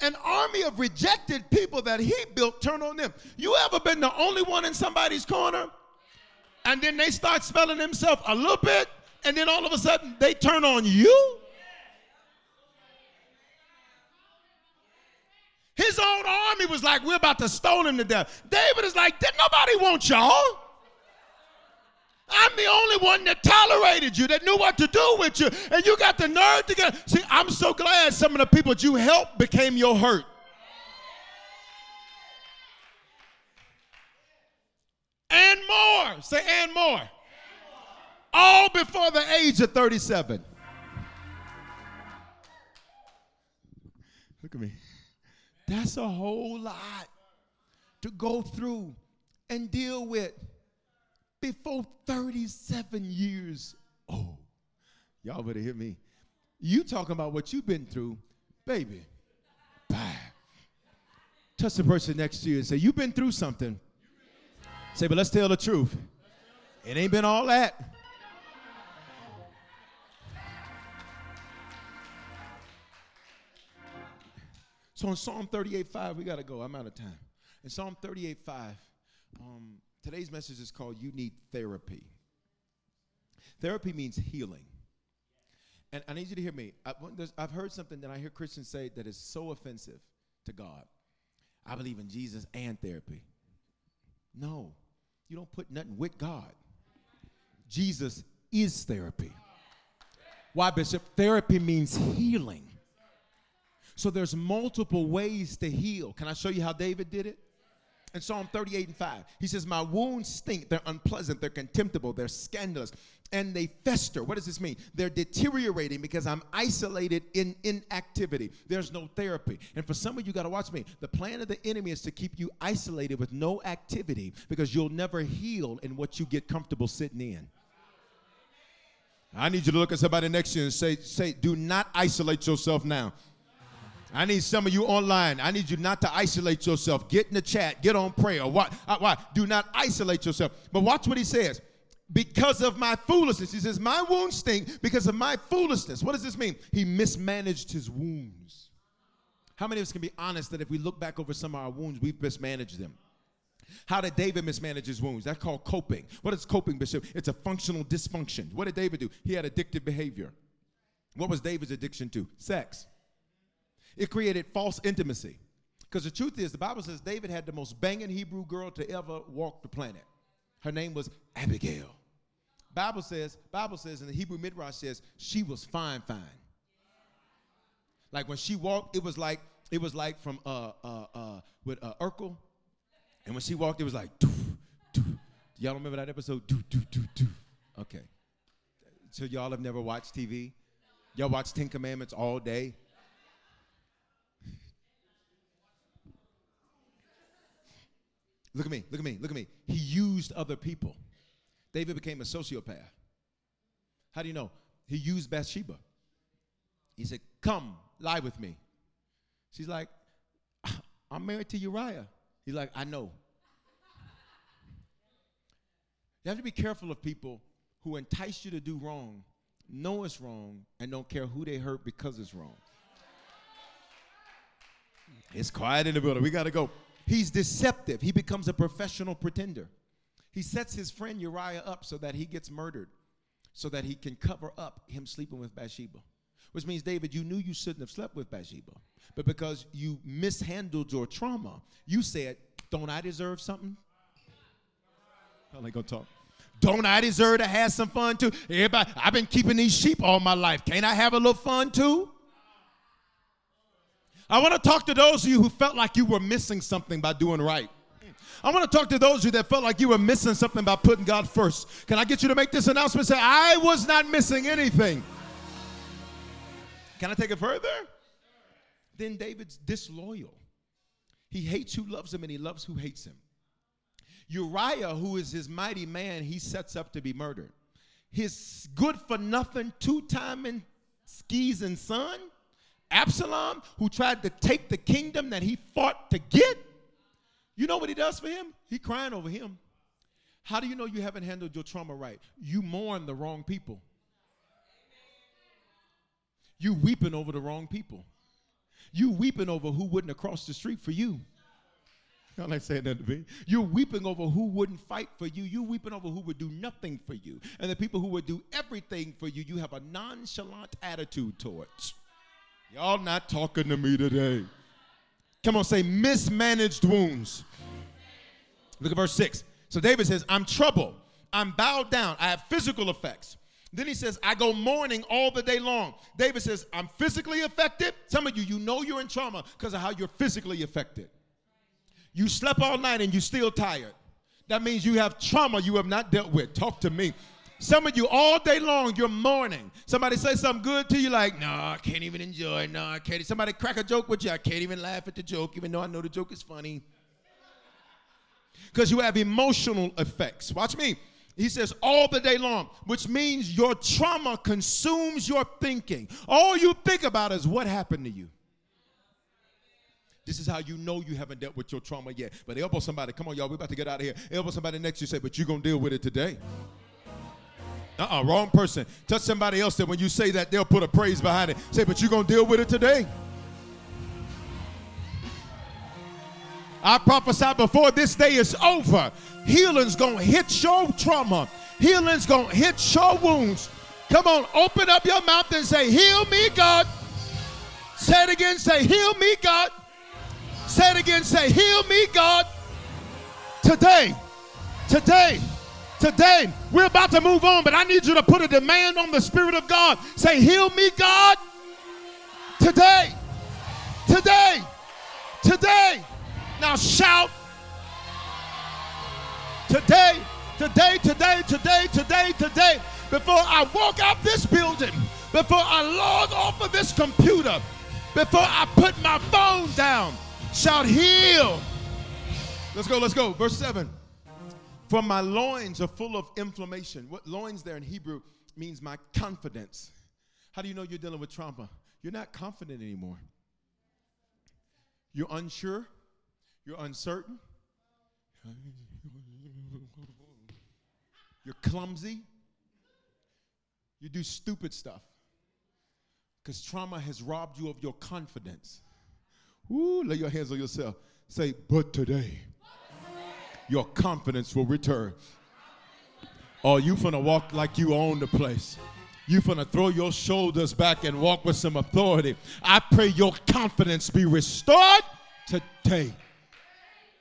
An army of rejected people that he built turn on them. You ever been the only one in somebody's corner? And then they start smelling themselves a little bit, and then all of a sudden they turn on you? His own army was like, We're about to stone him to death. David is like, Did nobody want y'all? I'm the only one that tolerated you, that knew what to do with you, and you got the nerve to get. See, I'm so glad some of the people that you helped became your hurt. And more. Say, and more. All before the age of 37. Look at me. That's a whole lot to go through and deal with before 37 years old. Y'all better hear me. You talking about what you've been through, baby. Bye. Touch the person next to you and say, You've been through something. Say, but let's tell the truth. It ain't been all that. So in Psalm 38:5, we got to go. I'm out of time. In Psalm 38:5, um, today's message is called You Need Therapy. Therapy means healing. And I need you to hear me. I, have heard something that I hear Christians say that is so offensive to God. I believe in Jesus and therapy. No, you don't put nothing with God. Jesus is therapy. Why, Bishop? Therapy means healing. So there's multiple ways to heal. Can I show you how David did it? In Psalm 38 and 5, he says, My wounds stink, they're unpleasant, they're contemptible, they're scandalous, and they fester. What does this mean? They're deteriorating because I'm isolated in inactivity. There's no therapy. And for some of you, got to watch me. The plan of the enemy is to keep you isolated with no activity because you'll never heal in what you get comfortable sitting in. I need you to look at somebody next to you and say, say, do not isolate yourself now. I need some of you online. I need you not to isolate yourself. Get in the chat. Get on prayer. Why? Uh, why? Do not isolate yourself. But watch what he says. Because of my foolishness. He says, My wounds stink because of my foolishness. What does this mean? He mismanaged his wounds. How many of us can be honest that if we look back over some of our wounds, we've mismanaged them? How did David mismanage his wounds? That's called coping. What is coping, Bishop? It's a functional dysfunction. What did David do? He had addictive behavior. What was David's addiction to? Sex. It created false intimacy. Because the truth is, the Bible says David had the most banging Hebrew girl to ever walk the planet. Her name was Abigail. Bible says, Bible says, and the Hebrew Midrash says, she was fine, fine. Like when she walked, it was like, it was like from uh uh uh with uh Urkel. And when she walked, it was like doof, doof. Y'all remember that episode? Doof, doof, doof, doof. Okay. So y'all have never watched TV? Y'all watch Ten Commandments all day? Look at me, look at me, look at me. He used other people. David became a sociopath. How do you know? He used Bathsheba. He said, Come, lie with me. She's like, ah, I'm married to Uriah. He's like, I know. You have to be careful of people who entice you to do wrong, know it's wrong, and don't care who they hurt because it's wrong. It's quiet in the building. We got to go. He's deceptive. He becomes a professional pretender. He sets his friend Uriah up so that he gets murdered, so that he can cover up him sleeping with Bathsheba. Which means, David, you knew you shouldn't have slept with Bathsheba. But because you mishandled your trauma, you said, Don't I deserve something? I ain't gonna talk. Don't I deserve to have some fun too? Everybody, I've been keeping these sheep all my life. Can't I have a little fun too? I want to talk to those of you who felt like you were missing something by doing right. I want to talk to those of you that felt like you were missing something by putting God first. Can I get you to make this announcement? Say, I was not missing anything. Can I take it further? Then David's disloyal. He hates who loves him and he loves who hates him. Uriah, who is his mighty man, he sets up to be murdered. His good for nothing, two timing skis and son, Absalom, who tried to take the kingdom that he fought to get, you know what he does for him? He crying over him. How do you know you haven't handled your trauma right? You mourn the wrong people. You weeping over the wrong people. You weeping over who wouldn't have crossed the street for you. Y'all ain't saying that to me. You're weeping over who wouldn't fight for you. You're weeping over who would do nothing for you. And the people who would do everything for you, you have a nonchalant attitude towards. Y'all not talking to me today. Come on, say mismanaged wounds. Look at verse 6. So David says, I'm troubled. I'm bowed down. I have physical effects. Then he says, I go mourning all the day long. David says, I'm physically affected. Some of you, you know you're in trauma because of how you're physically affected. You slept all night and you're still tired. That means you have trauma you have not dealt with. Talk to me. Some of you all day long you're mourning. Somebody say something good to you, like, no, I can't even enjoy. No, I can't. Somebody crack a joke with you, I can't even laugh at the joke, even though I know the joke is funny. Because you have emotional effects. Watch me. He says all the day long, which means your trauma consumes your thinking. All you think about is what happened to you. This is how you know you haven't dealt with your trauma yet. But elbow somebody, come on, y'all, we're about to get out of here. Elbow somebody next you, say, but you're going to deal with it today. Uh-uh, wrong person. Touch somebody else that when you say that, they'll put a praise behind it. Say, but you're going to deal with it today. I prophesy before this day is over. Healing's going to hit your trauma. Healing's going to hit your wounds. Come on, open up your mouth and say, Heal me, God. Say it again, say, Heal me, God. Say it again, say, Heal me, God. Today, today, today, we're about to move on, but I need you to put a demand on the Spirit of God. Say, Heal me, God. Today, today, today. Now shout. Today, today, today, today, today, today, before I walk out this building, before I log off of this computer, before I put my phone down, shout heal. Let's go, let's go. Verse 7. For my loins are full of inflammation. What loins there in Hebrew means my confidence. How do you know you're dealing with trauma? You're not confident anymore. You're unsure. You're uncertain. You're clumsy. You do stupid stuff. Because trauma has robbed you of your confidence. Ooh, lay your hands on yourself. Say, but today, your confidence will return. Oh, you finna walk like you own the place. You finna throw your shoulders back and walk with some authority. I pray your confidence be restored today.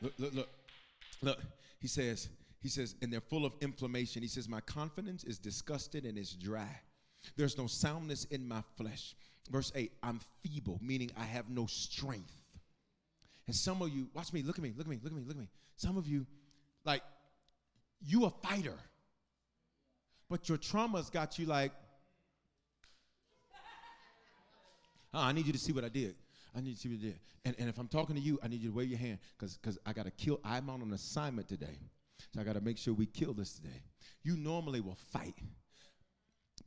Look, look, look, look. He says, he says, and they're full of inflammation. He says, My confidence is disgusted and it's dry. There's no soundness in my flesh. Verse 8, I'm feeble, meaning I have no strength. And some of you, watch me, look at me, look at me, look at me, look at me. Some of you, like, you a fighter. but your trauma's got you like, oh, I need you to see what I did. I need you to see what I did. And, and if I'm talking to you, I need you to wave your hand because I got to kill. I'm on an assignment today. So I got to make sure we kill this today. You normally will fight.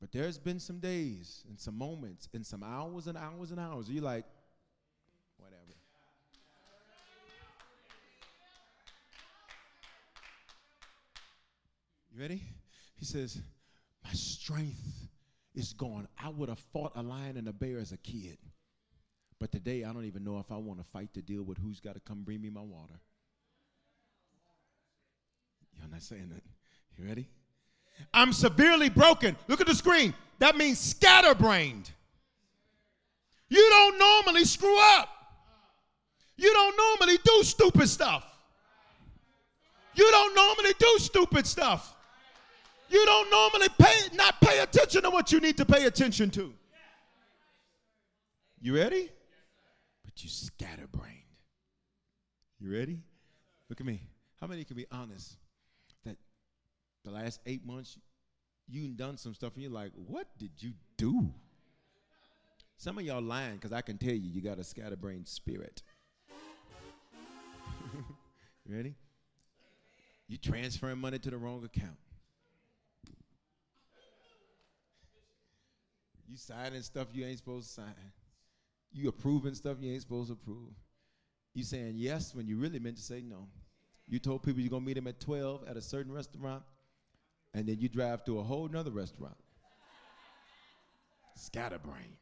But there's been some days and some moments and some hours and hours and hours. You're like, whatever. You ready? He says, My strength is gone. I would have fought a lion and a bear as a kid. But today, I don't even know if I want to fight to deal with who's got to come bring me my water. You're not saying that. You ready? I'm severely broken. Look at the screen. That means scatterbrained. You don't normally screw up. You don't normally do stupid stuff. You don't normally do stupid stuff. You don't normally pay not pay attention to what you need to pay attention to. You ready? But you scatterbrained. You ready? Look at me. How many can be honest that the last eight months you done some stuff and you're like, what did you do? Some of y'all lying because I can tell you you got a scatterbrained spirit. you ready? You transferring money to the wrong account. You signing stuff you ain't supposed to sign. You approving stuff you ain't supposed to approve. You saying yes when you really meant to say no. You told people you're gonna meet them at 12 at a certain restaurant, and then you drive to a whole nother restaurant. Scatterbrain.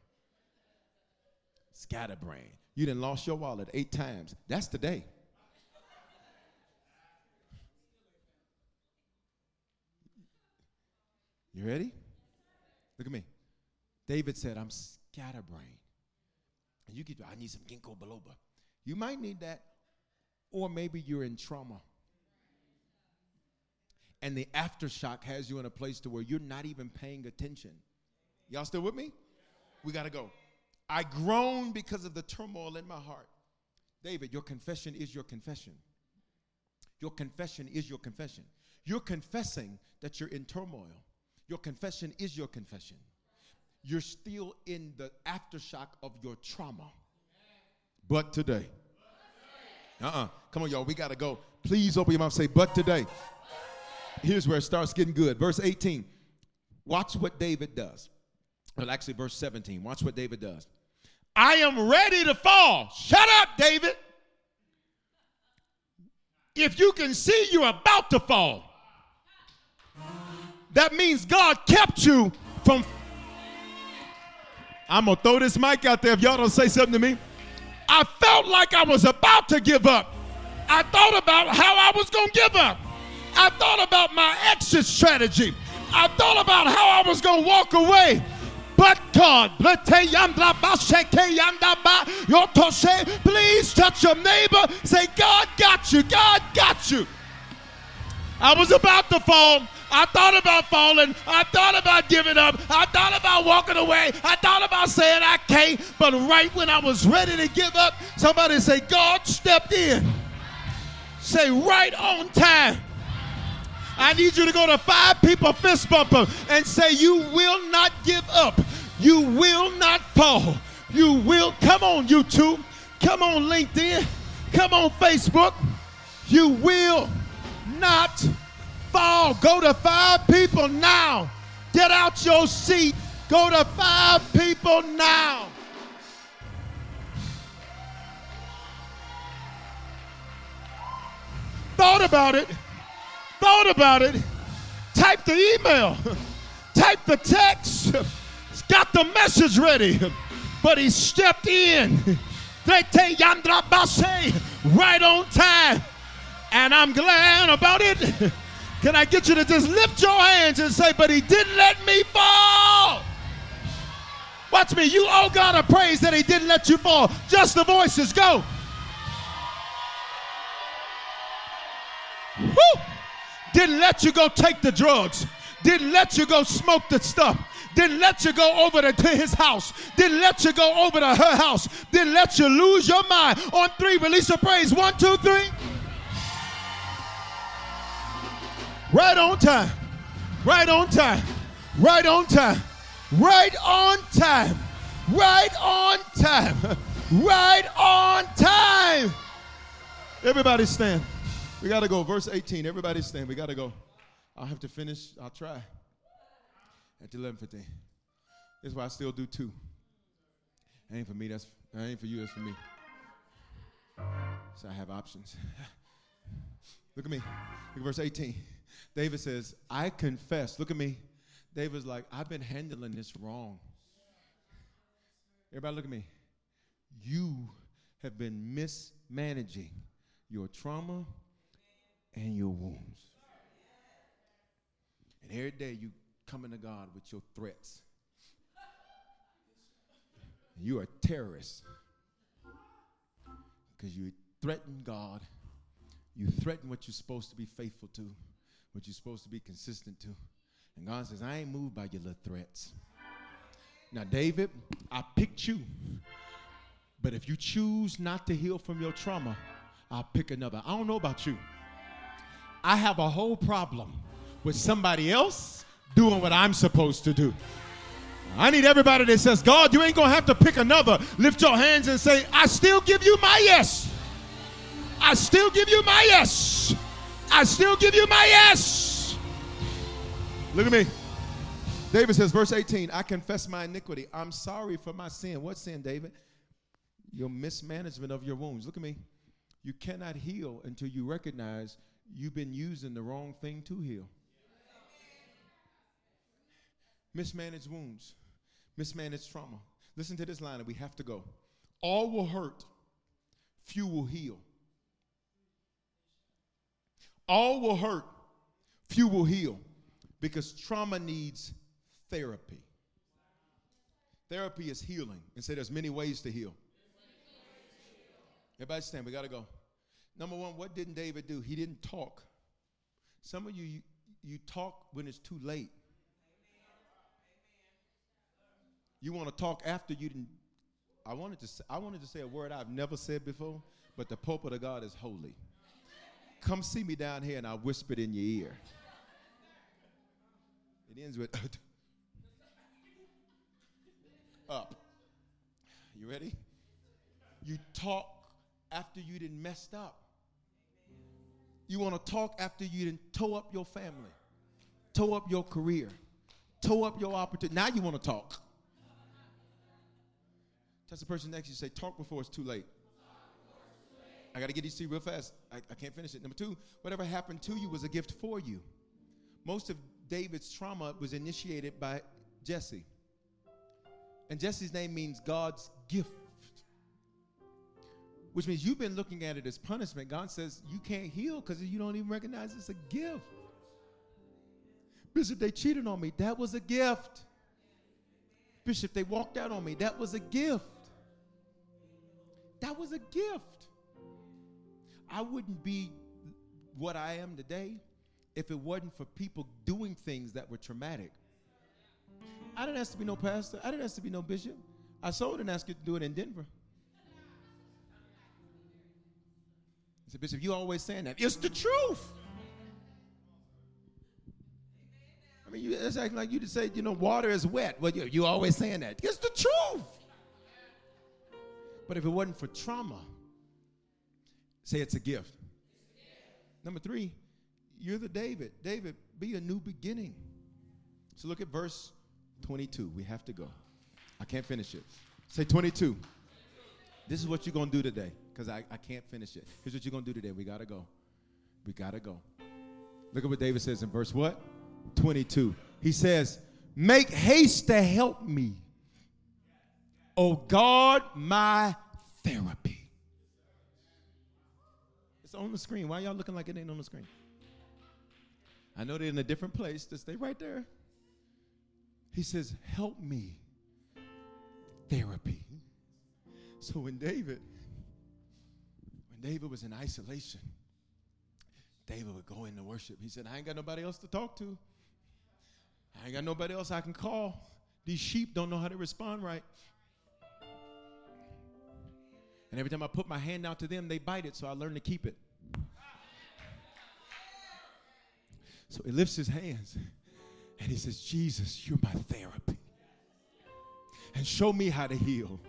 Scatterbrain. You didn't lost your wallet eight times. That's today. You ready? Look at me. David said, I'm scatterbrained. And you get, I need some ginkgo biloba. You might need that, or maybe you're in trauma. And the aftershock has you in a place to where you're not even paying attention. Y'all still with me? We got to go. I groan because of the turmoil in my heart. David, your confession is your confession. Your confession is your confession. You're confessing that you're in turmoil. Your confession is your confession. You're still in the aftershock of your trauma. But today. Uh uh-uh. uh Come on, y'all. We got to go. Please open your mouth say, but today. Here's where it starts getting good. Verse 18. Watch what David does. Well, actually, verse 17. Watch what David does. I am ready to fall. Shut up, David. If you can see you're about to fall, that means God kept you from. I'm going to throw this mic out there if y'all don't say something to me. I felt like I was about to give up. I thought about how I was going to give up. I thought about my exit strategy. I thought about how I was going to walk away. But God, please touch your neighbor. Say, God got you. God got you. I was about to fall. I thought about falling. I thought about giving up. I thought about walking away. I thought about saying I can't. But right when I was ready to give up, somebody say, God stepped in. Say, right on time. I need you to go to five people fist bump them, and say, You will not give up. You will not fall. You will. Come on, YouTube. Come on, LinkedIn. Come on, Facebook. You will not fall. Go to five people now. Get out your seat. Go to five people now. Thought about it thought about it, type the email, type the text, got the message ready, but he stepped in. Right on time. And I'm glad about it. Can I get you to just lift your hands and say, but he didn't let me fall? Watch me. You owe God a praise that he didn't let you fall. Just the voices. Go. Woo! Didn't let you go take the drugs. Didn't let you go smoke the stuff. Didn't let you go over to his house. Didn't let you go over to her house. Didn't let you lose your mind. On three, release a praise. One, two, three. Right on time. Right on time. Right on time. Right on time. Right on time. Right on time. Everybody stand. We got to go. Verse 18. Everybody stand. We got to go. I'll have to finish. I'll try at 11:15. That's why I still do two. That ain't for me. That's that ain't for you. That's for me. So I have options. Look at me. Look at verse 18. David says, I confess. Look at me. David's like, I've been handling this wrong. Everybody, look at me. You have been mismanaging your trauma and your wounds. And every day you coming to God with your threats. You are a terrorist because you threaten God. You threaten what you're supposed to be faithful to, what you're supposed to be consistent to. And God says, I ain't moved by your little threats. Now, David, I picked you. But if you choose not to heal from your trauma, I'll pick another. I don't know about you. I have a whole problem with somebody else doing what I'm supposed to do. I need everybody that says, God, you ain't going to have to pick another. Lift your hands and say, I still give you my yes. I still give you my yes. I still give you my yes. Look at me. David says, verse 18, I confess my iniquity. I'm sorry for my sin. What sin, David? Your mismanagement of your wounds. Look at me. You cannot heal until you recognize you've been using the wrong thing to heal. Mismanaged wounds, mismanaged trauma. Listen to this line, and we have to go. All will hurt, few will heal. All will hurt, few will heal, because trauma needs therapy. Therapy is healing, and say there's many ways to heal. Everybody stand, we got to go. Number one, what didn't David do? He didn't talk. Some of you, you, you talk when it's too late. You want to talk after you didn't. I wanted to say, I wanted to say a word I've never said before, but the pulpit of God is holy. Come see me down here and I'll whisper it in your ear. It ends with up. You ready? You talk after you didn't messed up. You want to talk after you didn't tow up your family, tow up your career, tow up your opportunity. Now you want to talk. Touch the person next to you. Say, talk before it's too late. I got to get these to you real fast. I, I can't finish it. Number two, whatever happened to you was a gift for you. Most of David's trauma was initiated by Jesse. And Jesse's name means God's gift, which means you've been looking at it as punishment. God says you can't heal because you don't even recognize it's a gift. Bishop, they cheated on me. That was a gift. Bishop, they walked out on me. That was a gift. That was a gift. I wouldn't be what I am today if it wasn't for people doing things that were traumatic. I didn't ask to be no pastor. I didn't ask to be no bishop. I sold and asked you to do it in Denver. I said, Bishop, you always saying that. It's the truth. I mean, you, it's acting like you just say, you know, water is wet. Well, you, you always saying that. It's the truth. But if it wasn't for trauma, say it's a gift. Number three, you're the David. David, be a new beginning. So look at verse 22. We have to go. I can't finish it. Say 22. This is what you're going to do today because I, I can't finish it. Here's what you're going to do today. We got to go. We got to go. Look at what David says in verse what? 22. He says, Make haste to help me. Oh God, my therapy. It's on the screen. Why y'all looking like it ain't on the screen? I know they're in a different place. Just stay right there. He says, Help me. Therapy. So when David, when David was in isolation, David would go into worship. He said, I ain't got nobody else to talk to. I ain't got nobody else I can call. These sheep don't know how to respond right. And every time I put my hand out to them, they bite it, so I learn to keep it. So he lifts his hands And he says, Jesus, you're my therapy. And show me how to heal.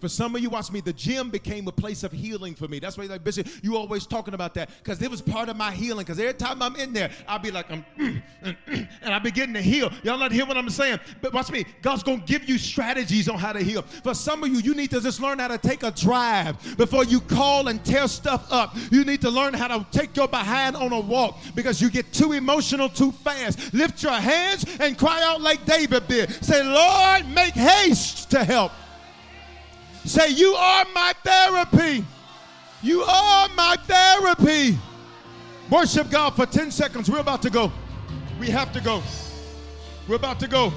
For some of you, watch me, the gym became a place of healing for me. That's why, like, Bishop, you always talking about that because it was part of my healing. Because every time I'm in there, I'll be like, I'm, mm, mm, mm, and I begin to heal. Y'all not hear what I'm saying? But watch me, God's going to give you strategies on how to heal. For some of you, you need to just learn how to take a drive before you call and tear stuff up. You need to learn how to take your behind on a walk because you get too emotional too fast. Lift your hands and cry out like David did. Say, Lord, make haste to help. Say, You are my therapy. You are my therapy. Worship God for 10 seconds. We're about to go. We have to go. We're about to go.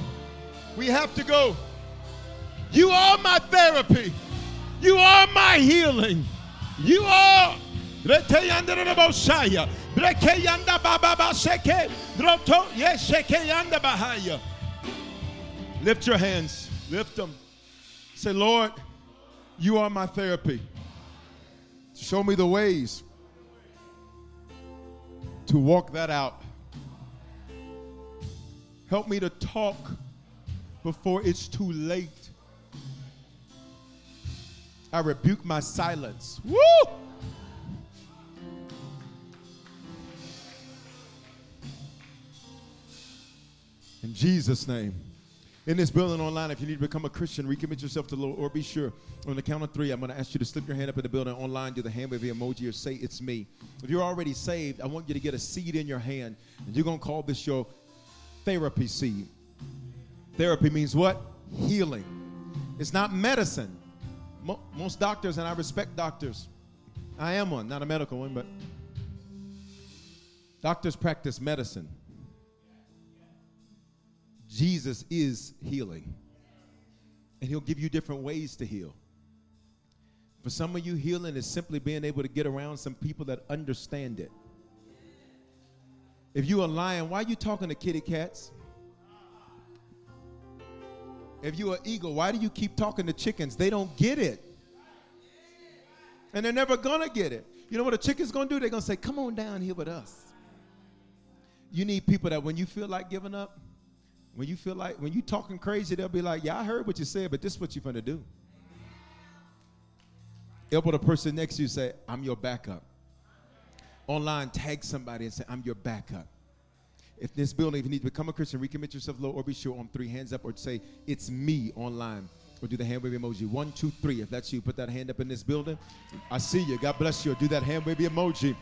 We have to go. You are my therapy. You are my healing. You are. Lift your hands. Lift them. Say, Lord, you are my therapy. Show me the ways to walk that out. Help me to talk before it's too late. I rebuke my silence. Woo! In Jesus' name in this building online, if you need to become a Christian, recommit yourself to the Lord, or be sure on the count of three, I'm going to ask you to slip your hand up in the building online, do the hand wave emoji, or say, It's me. If you're already saved, I want you to get a seed in your hand, and you're going to call this your therapy seed. Therapy means what? Healing. It's not medicine. Mo- most doctors, and I respect doctors, I am one, not a medical one, but doctors practice medicine. Jesus is healing. And he'll give you different ways to heal. For some of you, healing is simply being able to get around some people that understand it. If you're a lion, why are you talking to kitty cats? If you're eagle, why do you keep talking to chickens? They don't get it. And they're never gonna get it. You know what a chicken's gonna do? They're gonna say, Come on down here with us. You need people that when you feel like giving up, when you feel like, when you talking crazy, they'll be like, yeah, I heard what you said, but this is what you're to do. Elbow the person next to you say, I'm your backup. Online, tag somebody and say, I'm your backup. If this building, if you need to become a Christian, recommit yourself, Lord, or be sure on three hands up, or say, it's me online. Or do the hand wave emoji. One, two, three. If that's you, put that hand up in this building. I see you. God bless you. Or do that hand wave emoji.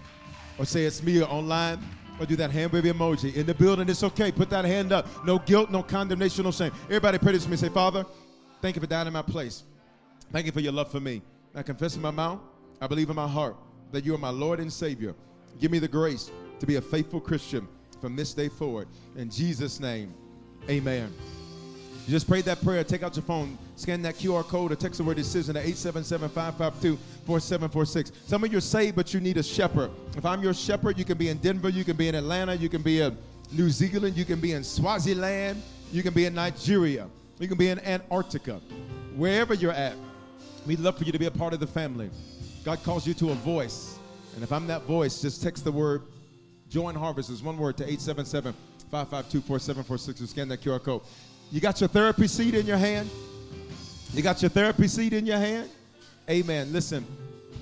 Or say, it's me online or do that hand wave emoji. In the building, it's okay. Put that hand up. No guilt, no condemnation, no shame. Everybody pray this to me. Say, Father, thank you for dying in my place. Thank you for your love for me. I confess in my mouth, I believe in my heart that you are my Lord and Savior. Give me the grace to be a faithful Christian from this day forward. In Jesus' name, amen. You just prayed that prayer. Take out your phone, scan that QR code, or text the word decision to 877-552-4746. Some of you are saved, but you need a shepherd. If I'm your shepherd, you can be in Denver, you can be in Atlanta, you can be in New Zealand, you can be in Swaziland, you can be in Nigeria, you can be in Antarctica. Wherever you're at, we'd love for you to be a part of the family. God calls you to a voice. And if I'm that voice, just text the word join harvest is one word to 877 552 4746 or scan that QR code. You got your therapy seat in your hand? You got your therapy seat in your hand? Amen. Listen,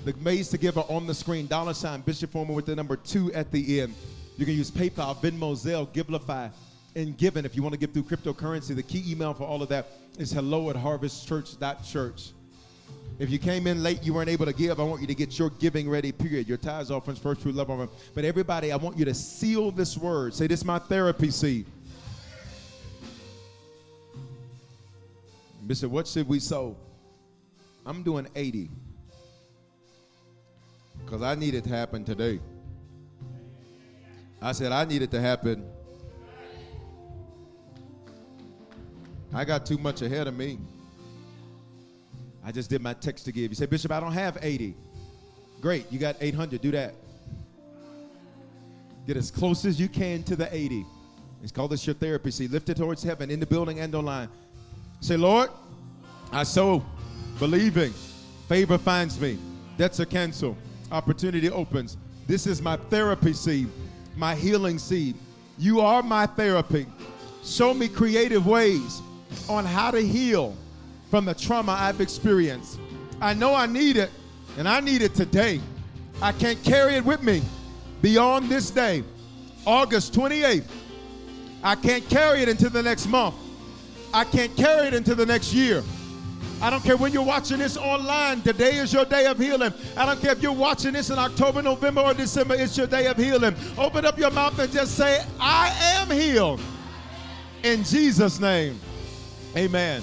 the Maze to Give are on the screen. Dollar sign Bishop Foreman with the number two at the end. You can use PayPal, Venmo, Zelle, Givelify, and Given if you want to give through cryptocurrency. The key email for all of that is hello at harvestchurch.church. If you came in late, you weren't able to give, I want you to get your giving ready, period. Your tithes, offerings, first fruit, love offering. But everybody, I want you to seal this word. Say, this is my therapy seed. Bishop, what should we sow? I'm doing 80. Because I need it to happen today. I said, I need it to happen. I got too much ahead of me. I just did my text to give. You say, Bishop, I don't have 80. Great, you got 800. Do that. Get as close as you can to the 80. It's called this your therapy. See, lift it towards heaven in the building and online. Say, Lord, I sow believing. Favor finds me. Debts are canceled. Opportunity opens. This is my therapy seed, my healing seed. You are my therapy. show me creative ways on how to heal from the trauma I've experienced. I know I need it, and I need it today. I can't carry it with me beyond this day, August 28th. I can't carry it into the next month. I can't carry it into the next year. I don't care when you're watching this online. Today is your day of healing. I don't care if you're watching this in October, November, or December. It's your day of healing. Open up your mouth and just say, I am healed. In Jesus' name, amen.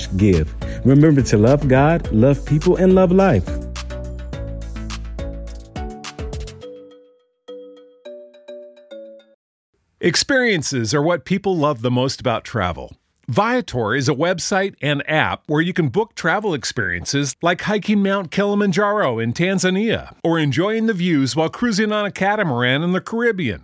give. Remember to love God, love people, and love life. Experiences are what people love the most about travel. Viator is a website and app where you can book travel experiences like hiking Mount Kilimanjaro in Tanzania or enjoying the views while cruising on a catamaran in the Caribbean.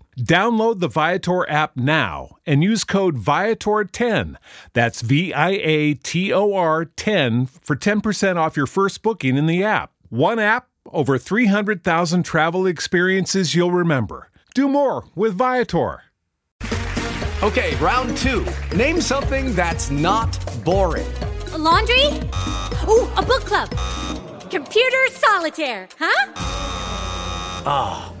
Download the Viator app now and use code Viator10. That's V I A T O R 10 for 10% off your first booking in the app. One app, over 300,000 travel experiences you'll remember. Do more with Viator. Okay, round two. Name something that's not boring. A laundry? Ooh, a book club. Computer solitaire, huh? Ah, oh,